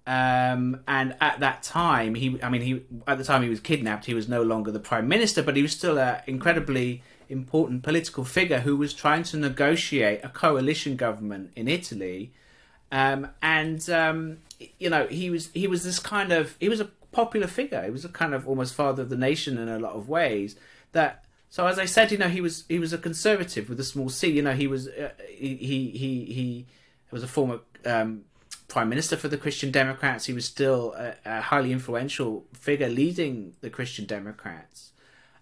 Um, and at that time, he I mean he at the time he was kidnapped. He was no longer the prime minister, but he was still an incredibly important political figure who was trying to negotiate a coalition government in Italy. Um, and um, you know he was he was this kind of he was a popular figure. He was a kind of almost father of the nation in a lot of ways. That so as I said, you know, he was he was a conservative with a small c. You know, he was uh, he, he he he was a former um, prime minister for the Christian Democrats. He was still a, a highly influential figure leading the Christian Democrats,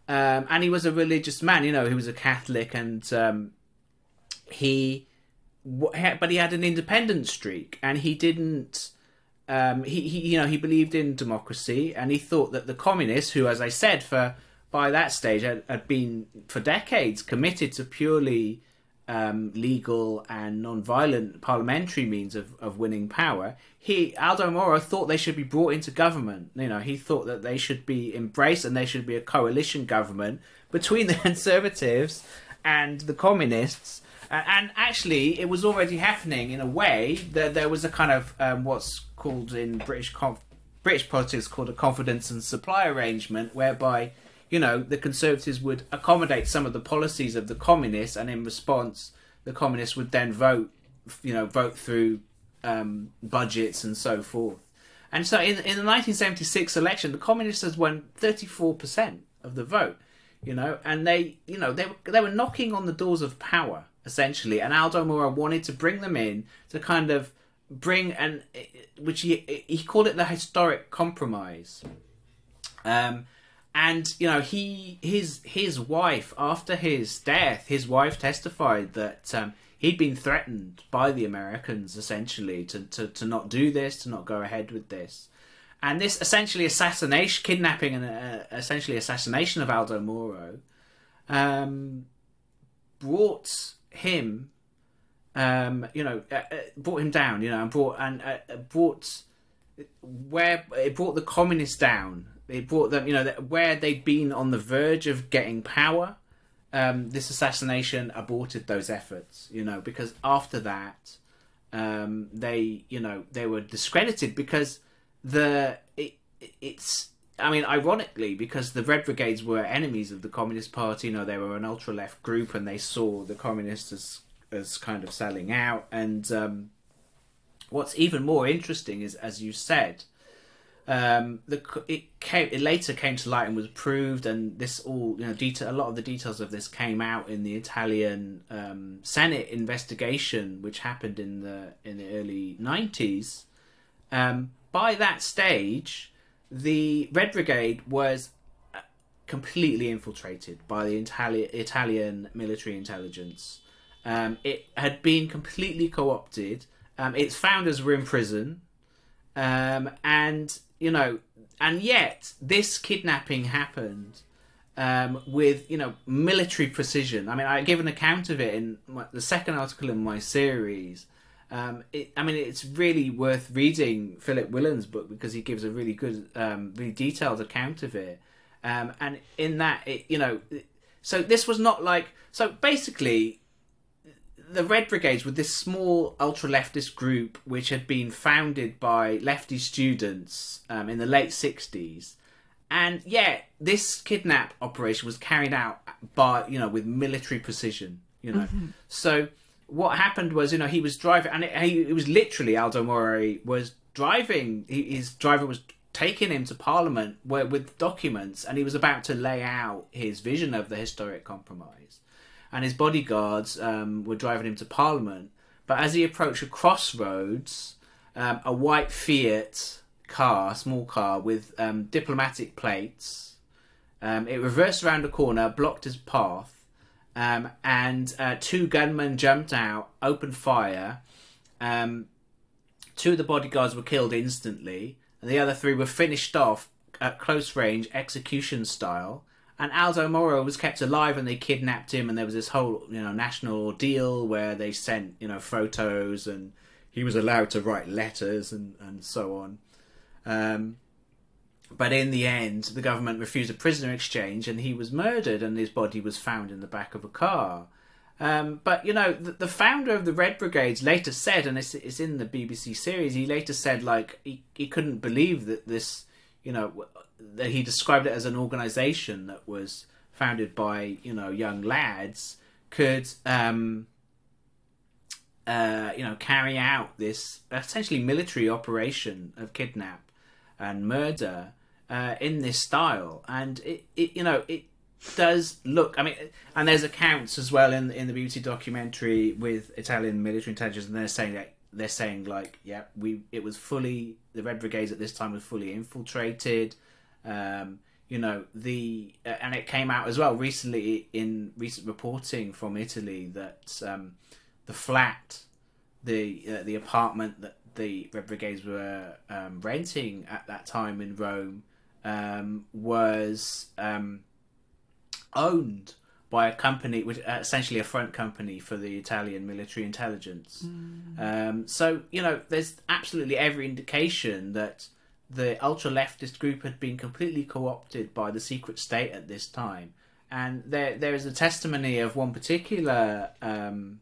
um, and he was a religious man. You know, he was a Catholic, and um, he but he had an independent streak, and he didn't. Um, he, he, you know, he believed in democracy, and he thought that the communists, who, as I said, for by that stage had, had been for decades committed to purely um, legal and non-violent parliamentary means of, of winning power. He Aldo Moro thought they should be brought into government. You know, he thought that they should be embraced and they should be a coalition government between the conservatives and the communists. And, actually, it was already happening in a way that there was a kind of um, what's called in British British politics called a confidence and supply arrangement, whereby you know, the Conservatives would accommodate some of the policies of the Communists, and in response, the Communists would then vote, you know, vote through um, budgets and so forth. And so, in in the 1976 election, the Communists had won 34 percent of the vote. You know, and they, you know, they they were knocking on the doors of power essentially, and Aldo Moro wanted to bring them in to kind of bring and which he he called it the historic compromise. Um, and you know he his his wife after his death his wife testified that um, he'd been threatened by the americans essentially to, to, to not do this to not go ahead with this and this essentially assassination kidnapping and uh, essentially assassination of aldo moro um, brought him um, you know, uh, uh, brought him down. You know, and brought and uh, brought where it brought the communists down. It brought them, you know, where they'd been on the verge of getting power. Um, this assassination aborted those efforts, you know, because after that, um, they, you know, they were discredited because the it, it's I mean, ironically, because the Red Brigades were enemies of the Communist Party, you know, they were an ultra left group, and they saw the communists as as kind of selling out. And um, what's even more interesting is, as you said, um, the it came it later came to light and was proved, and this all you know detail a lot of the details of this came out in the Italian um, Senate investigation, which happened in the in the early nineties. Um, by that stage, the Red Brigade was uh, completely infiltrated by the Itali- Italian military intelligence. Um, it had been completely co opted. Um, its founders were in prison. Um, and, you know, and yet this kidnapping happened um, with, you know, military precision. I mean, I give an account of it in my, the second article in my series. Um, it, I mean, it's really worth reading Philip Willan's book because he gives a really good, um, really detailed account of it. Um, and in that, it, you know, so this was not like so. Basically, the Red Brigades were this small ultra leftist group which had been founded by lefty students um, in the late sixties, and yet this kidnap operation was carried out by you know with military precision. You know, mm-hmm. so what happened was, you know, he was driving, and it, he, it was literally Aldo Moro was driving. He, his driver was taking him to Parliament where, with documents, and he was about to lay out his vision of the historic compromise. And his bodyguards um, were driving him to Parliament. But as he approached a crossroads, um, a white Fiat car, small car with um, diplomatic plates, um, it reversed around a corner, blocked his path, um, and uh, two gunmen jumped out, opened fire. Um, two of the bodyguards were killed instantly, and the other three were finished off at close range, execution style. And Aldo Moro was kept alive, and they kidnapped him, and there was this whole, you know, national ordeal where they sent, you know, photos, and he was allowed to write letters and and so on. Um, but in the end, the government refused a prisoner exchange, and he was murdered, and his body was found in the back of a car. Um, but you know, the, the, founder of the Red Brigades later said, and it's, it's in the BBC series. He later said, like he, he couldn't believe that this, you know, that he described it as an organisation that was founded by you know young lads could, um, uh, you know, carry out this essentially military operation of kidnap and murder uh, in this style, and it, it you know it does look. I mean, and there's accounts as well in in the BBC documentary with Italian military intelligence, and they're saying that they're saying like, yeah, we it was fully the Red Brigades at this time was fully infiltrated. Um, you know the uh, and it came out as well recently in recent reporting from Italy that um, the flat, the uh, the apartment that the Red Brigades were um, renting at that time in Rome um, was um, owned by a company, which uh, essentially a front company for the Italian military intelligence. Mm. Um, so you know, there's absolutely every indication that the ultra leftist group had been completely co-opted by the secret state at this time, and there there is a testimony of one particular um,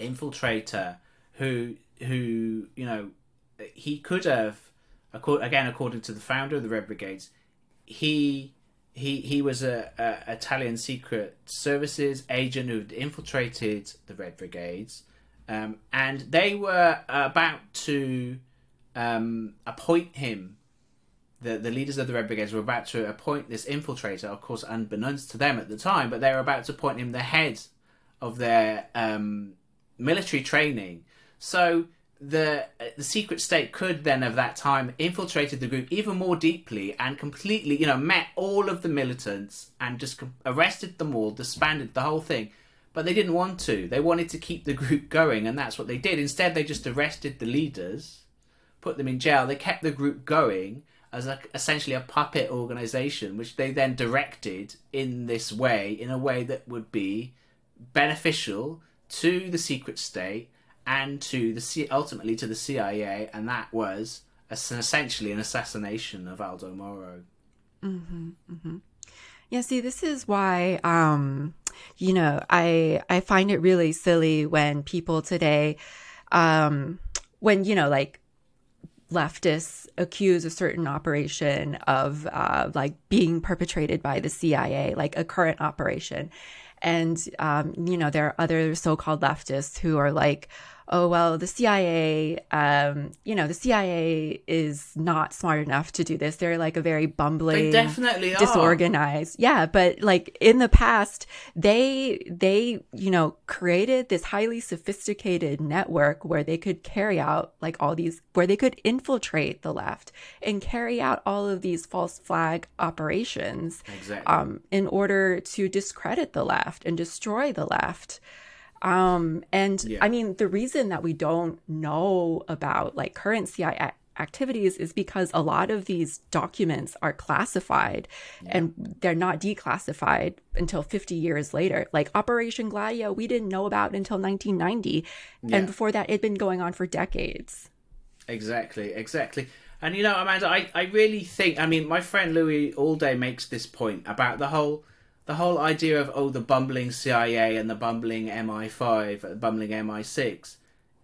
infiltrator who who you know he could have again according to the founder of the Red Brigades, he he he was a, a Italian secret services agent who'd infiltrated the Red Brigades, um, and they were about to um, appoint him. The, the leaders of the Red Brigades were about to appoint this infiltrator, of course, unbeknownst to them at the time, but they were about to appoint him the head of their um, military training. So the the secret state could then of that time infiltrated the group even more deeply and completely you know met all of the militants and just arrested them all disbanded the whole thing but they didn't want to they wanted to keep the group going and that's what they did instead they just arrested the leaders put them in jail they kept the group going as a, essentially a puppet organization which they then directed in this way in a way that would be beneficial to the secret state and to the C- ultimately to the CIA, and that was essentially an assassination of Aldo Moro. Mm-hmm, mm-hmm. Yeah, see, this is why, um, you know, I I find it really silly when people today, um, when you know, like leftists accuse a certain operation of uh, like being perpetrated by the CIA, like a current operation. And, um, you know, there are other so called leftists who are like, oh well the cia um, you know the cia is not smart enough to do this they're like a very bumbling they definitely disorganized are. yeah but like in the past they they you know created this highly sophisticated network where they could carry out like all these where they could infiltrate the left and carry out all of these false flag operations exactly. um, in order to discredit the left and destroy the left um, and yeah. I mean, the reason that we don't know about like current CIA activities is because a lot of these documents are classified yeah. and they're not declassified until 50 years later. Like Operation Gladio, we didn't know about until 1990. Yeah. And before that, it'd been going on for decades. Exactly, exactly. And you know, Amanda, I, I really think, I mean, my friend Louis Allday makes this point about the whole the whole idea of oh the bumbling CIA and the bumbling MI5, the uh, bumbling MI6.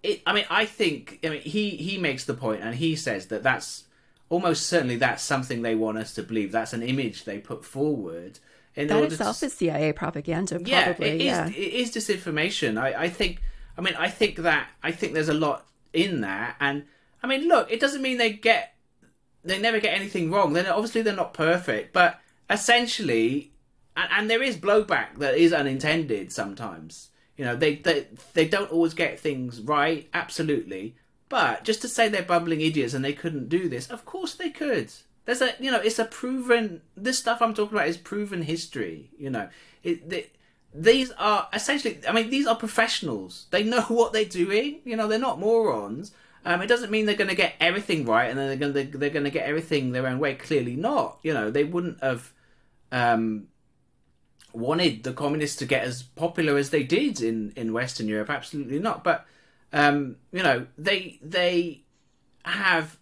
It, I mean, I think I mean he he makes the point and he says that that's almost certainly that's something they want us to believe. That's an image they put forward. In that itself to, is CIA propaganda. Probably. Yeah, it yeah. is. It is disinformation. I, I think. I mean, I think that I think there's a lot in that, and I mean, look, it doesn't mean they get they never get anything wrong. Then obviously they're not perfect, but essentially and, and there is blowback that is unintended sometimes. You know, they, they they don't always get things right, absolutely. But just to say they're bumbling idiots and they couldn't do this, of course they could. There's a you know, it's a proven. This stuff I'm talking about is proven history. You know, it, these are essentially. I mean, these are professionals. They know what they're doing. You know, they're not morons. Um, it doesn't mean they're going to get everything right and then they're going to they're going to get everything their own way. Clearly not. You know, they wouldn't have. Um, wanted the communists to get as popular as they did in, in Western Europe. Absolutely not. But um, you know, they they have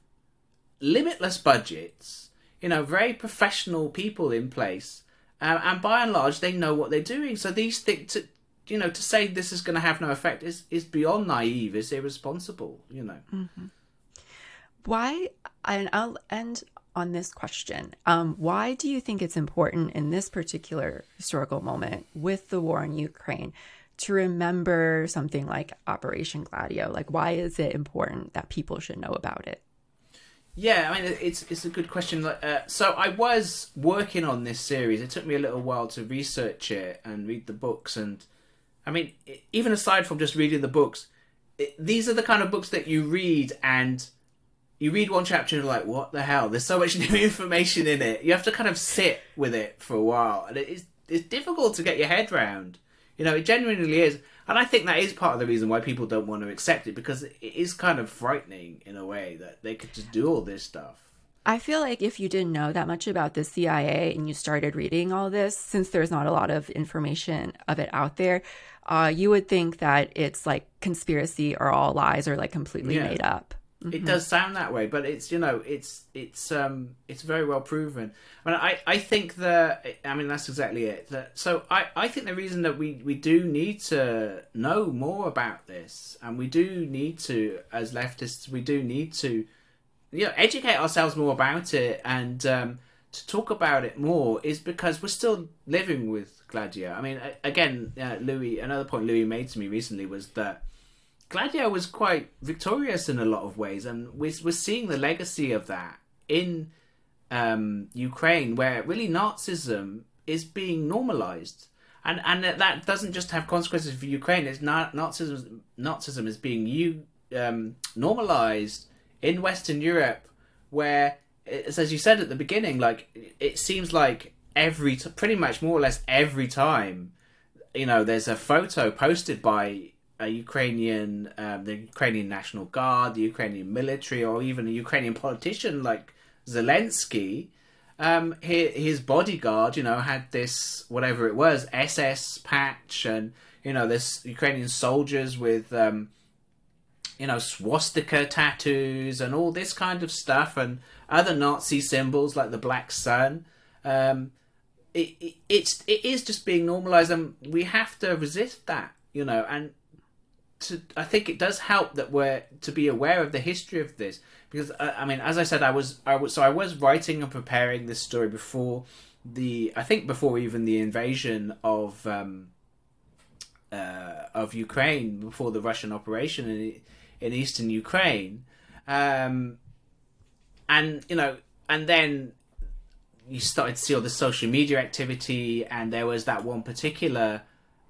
limitless budgets. You know, very professional people in place, uh, and by and large, they know what they're doing. So these things, to, you know, to say this is going to have no effect is is beyond naive. Is irresponsible. You know. Mm-hmm. Why? And I'll end on this question. Um, why do you think it's important in this particular historical moment with the war in Ukraine to remember something like Operation Gladio? Like, why is it important that people should know about it? Yeah, I mean, it's it's a good question. Uh, so I was working on this series. It took me a little while to research it and read the books. And I mean, even aside from just reading the books, it, these are the kind of books that you read and you read one chapter and you're like, what the hell? There's so much new information in it. You have to kind of sit with it for a while, and it is it's difficult to get your head round. You know, it genuinely is, and I think that is part of the reason why people don't want to accept it because it is kind of frightening in a way that they could just do all this stuff. I feel like if you didn't know that much about the CIA and you started reading all this, since there's not a lot of information of it out there, uh, you would think that it's like conspiracy or all lies or like completely yeah. made up. Mm-hmm. It does sound that way, but it's you know it's it's um it's very well proven. I mean, I I think that I mean that's exactly it. That so I I think the reason that we we do need to know more about this, and we do need to as leftists we do need to you know educate ourselves more about it and um, to talk about it more is because we're still living with Gladio. I mean, again, uh, Louis. Another point Louis made to me recently was that Gladio was quite victorious in a lot of ways, and we're, we're seeing the legacy of that in um, Ukraine, where really Nazism is being normalized. And, and that doesn't just have consequences for Ukraine. It's not Nazism. Nazism is being you um, normalized in Western Europe, where as you said at the beginning. Like it seems like every, pretty much more or less every time, you know, there's a photo posted by a Ukrainian, um, the Ukrainian National Guard, the Ukrainian military, or even a Ukrainian politician like Zelensky, um, his, his bodyguard, you know, had this whatever it was SS patch, and You know, there's Ukrainian soldiers with, um, you know, swastika tattoos and all this kind of stuff, and other Nazi symbols like the black sun. Um, it, it, it's it is just being normalized, and we have to resist that. You know, and to I think it does help that we're to be aware of the history of this because uh, I mean, as I said, I was I was so I was writing and preparing this story before the I think before even the invasion of um, uh, of Ukraine, before the Russian operation in in eastern Ukraine, um, and you know, and then you started to see all the social media activity, and there was that one particular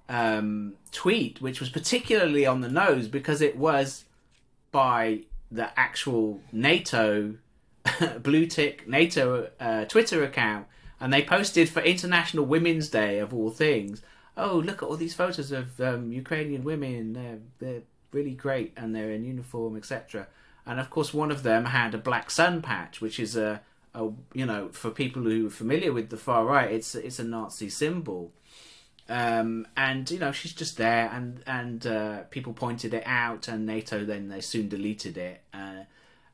um, tweet which was particularly on the nose because it was by the actual NATO blue tick NATO uh, Twitter account, and they posted for International Women's Day of all things. Oh, look at all these photos of um, Ukrainian women. They're they're really great, and they're in uniform, etc. And of course, one of them had a black sun patch, which is a, a you know for people who are familiar with the far right, it's it's a Nazi symbol. Um, and you know she's just there, and and uh, people pointed it out, and NATO then they soon deleted it, uh,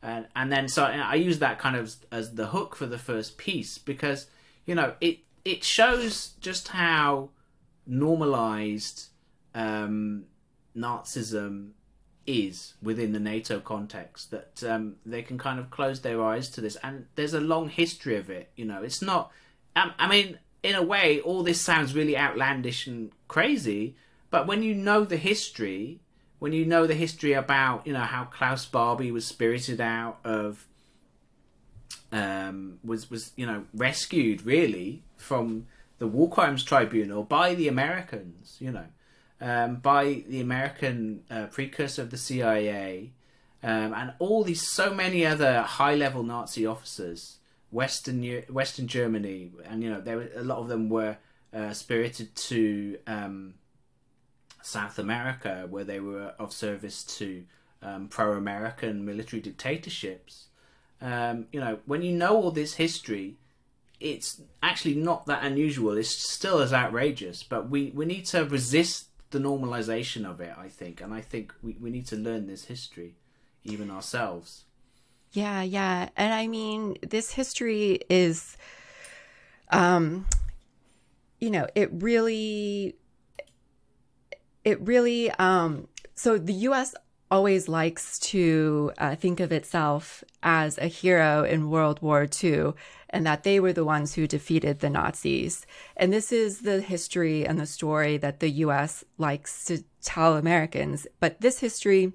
and and then so I use that kind of as the hook for the first piece because you know it it shows just how normalized um, Nazism is within the NATO context that um, they can kind of close their eyes to this, and there's a long history of it. You know, it's not. Um, I mean, in a way, all this sounds really outlandish and crazy, but when you know the history, when you know the history about, you know, how Klaus Barbie was spirited out of, um, was, was, you know, rescued really from the War Crimes Tribunal by the Americans, you know, um, by the American uh, precursor of the CIA, um, and all these so many other high level Nazi officers Western Western Germany, and you know there were, a lot of them were uh, spirited to um, South America, where they were of service to um, pro-American military dictatorships. Um, you know, when you know all this history, it's actually not that unusual. It's still as outrageous, but we, we need to resist the normalization of it. I think, and I think we, we need to learn this history, even ourselves. Yeah, yeah. And I mean, this history is um you know, it really it really um so the US always likes to uh, think of itself as a hero in World War II and that they were the ones who defeated the Nazis. And this is the history and the story that the US likes to tell Americans. But this history,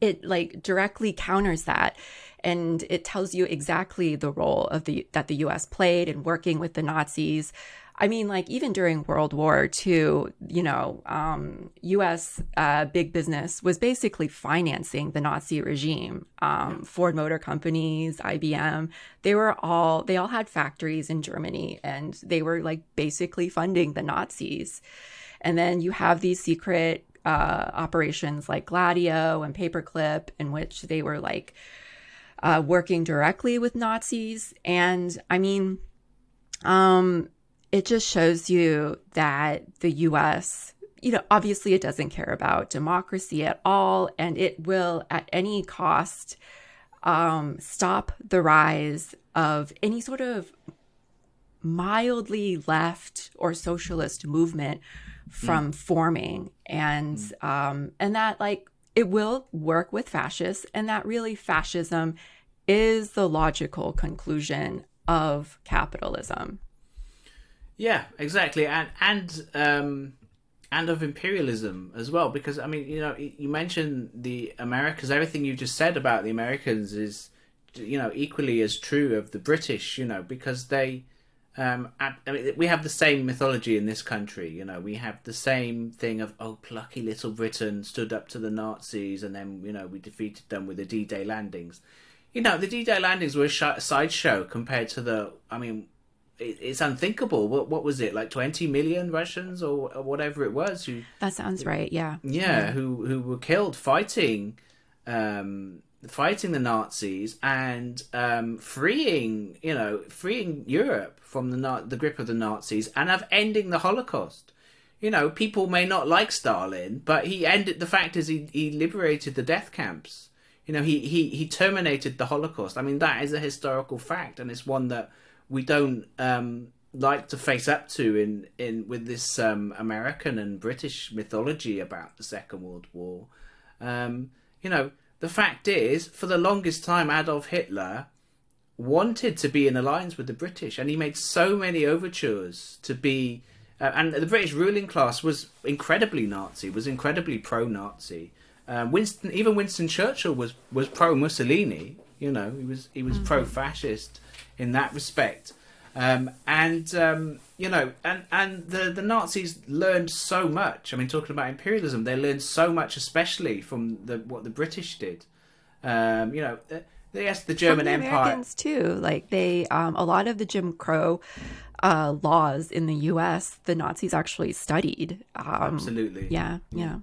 it like directly counters that and it tells you exactly the role of the that the US played in working with the Nazis. I mean, like even during World War II, you know, um, U.S. Uh, big business was basically financing the Nazi regime. Um, Ford Motor Companies, IBM, they were all they all had factories in Germany, and they were like basically funding the Nazis. And then you have these secret uh, operations like Gladio and Paperclip, in which they were like uh, working directly with Nazis. And I mean, um, it just shows you that the US, you know, obviously it doesn't care about democracy at all, and it will at any cost um, stop the rise of any sort of mildly left or socialist movement from mm. forming and mm. um and that like it will work with fascists, and that really fascism is the logical conclusion of capitalism. Yeah, exactly, and and um, and of imperialism as well. Because I mean, you know, you mentioned the Americas. Everything you just said about the Americans is, you know, equally as true of the British. You know, because they um, I mean, we have the same mythology in this country. You know, we have the same thing of oh, plucky little Britain stood up to the Nazis, and then you know we defeated them with the D-Day landings. You know, the D-Day landings were a sideshow compared to the. I mean, it, it's unthinkable. What what was it like? Twenty million Russians or, or whatever it was who. That sounds right. Yeah. Yeah, yeah. who who were killed fighting. Um, fighting the Nazis and um, freeing, you know, freeing Europe from the the grip of the Nazis and of ending the Holocaust. you know, people may not like Stalin, but he ended. The fact is, he he liberated the death camps. You know, he he he terminated the Holocaust. I mean, that is a historical fact, and it's one that we don't um, like to face up to in in with this um, American and British mythology about the Second World War. Um, you know, the fact is, for the longest time, Adolf Hitler wanted to be in alliance with the British, and he made so many overtures to be. Uh, and the British ruling class was incredibly Nazi, was incredibly pro-Nazi. Uh, Winston, even Winston Churchill was was pro Mussolini. You know, he was he was mm-hmm. pro-fascist in that respect. Um, and um, you know, and and the the Nazis learned so much. I mean, talking about imperialism, they learned so much, especially from the what the British did. Um, you know, yes, the German the Empire Americans too. Like they, um, a lot of the Jim Crow uh, laws in the U.S. the Nazis actually studied. Um, absolutely. Yeah. Yeah.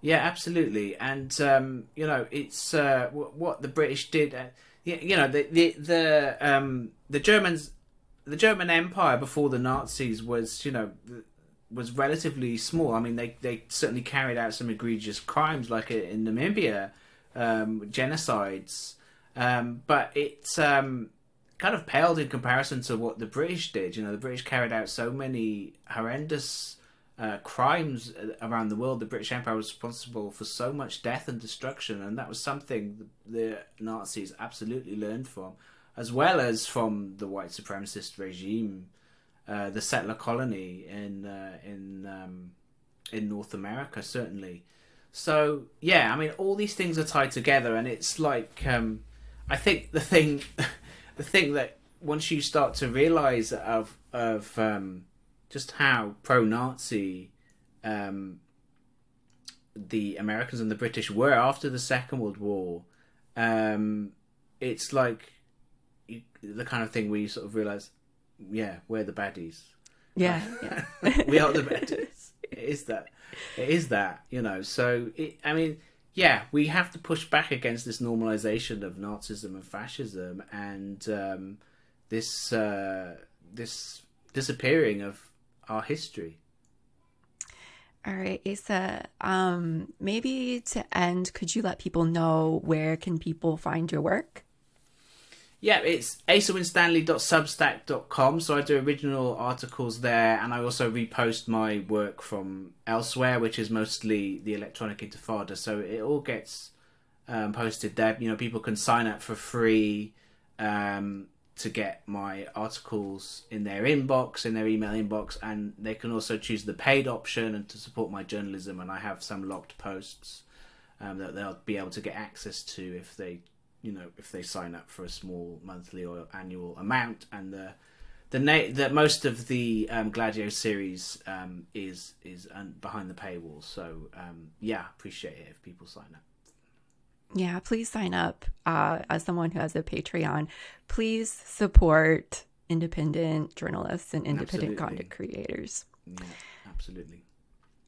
Yeah, absolutely. And um, you know, it's uh, what the British did. Uh, you know, the the the um, the Germans the German Empire before the Nazis was, you know, was relatively small. I mean, they, they certainly carried out some egregious crimes, like in Namibia, um, genocides, um, but it um, kind of paled in comparison to what the British did. You know, the British carried out so many horrendous uh, crimes around the world. The British Empire was responsible for so much death and destruction, and that was something the Nazis absolutely learned from as well as from the white supremacist regime, uh, the settler colony in uh, in um, in North America, certainly. So yeah, I mean, all these things are tied together, and it's like um, I think the thing, the thing that once you start to realize of of um, just how pro-Nazi um, the Americans and the British were after the Second World War, um, it's like the kind of thing where you sort of realize, yeah, we're the baddies. Yeah, yeah. we are the baddies. It is that. It is that. You know. So it. I mean, yeah, we have to push back against this normalization of Nazism and fascism and um, this uh, this disappearing of our history. All right, Asa. Um, maybe to end, could you let people know where can people find your work? Yeah, it's asawinstanley.substack.com. So I do original articles there, and I also repost my work from elsewhere, which is mostly the Electronic Intifada. So it all gets um, posted there. You know, people can sign up for free um, to get my articles in their inbox, in their email inbox, and they can also choose the paid option and to support my journalism. And I have some locked posts um, that they'll be able to get access to if they you know if they sign up for a small monthly or annual amount and the the na- that most of the um, Gladio series um, is is um, behind the paywall. So um, yeah, appreciate it if people sign up. Yeah, please sign up. Uh, as someone who has a Patreon, please support independent journalists and independent absolutely. content creators. Yeah, absolutely.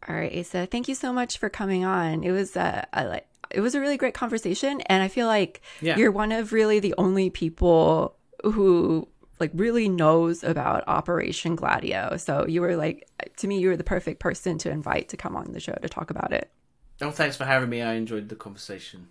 All right, Asa, thank you so much for coming on. It was uh, I like it was a really great conversation and i feel like yeah. you're one of really the only people who like really knows about operation gladio. So you were like to me you were the perfect person to invite to come on the show to talk about it. Oh thanks for having me. I enjoyed the conversation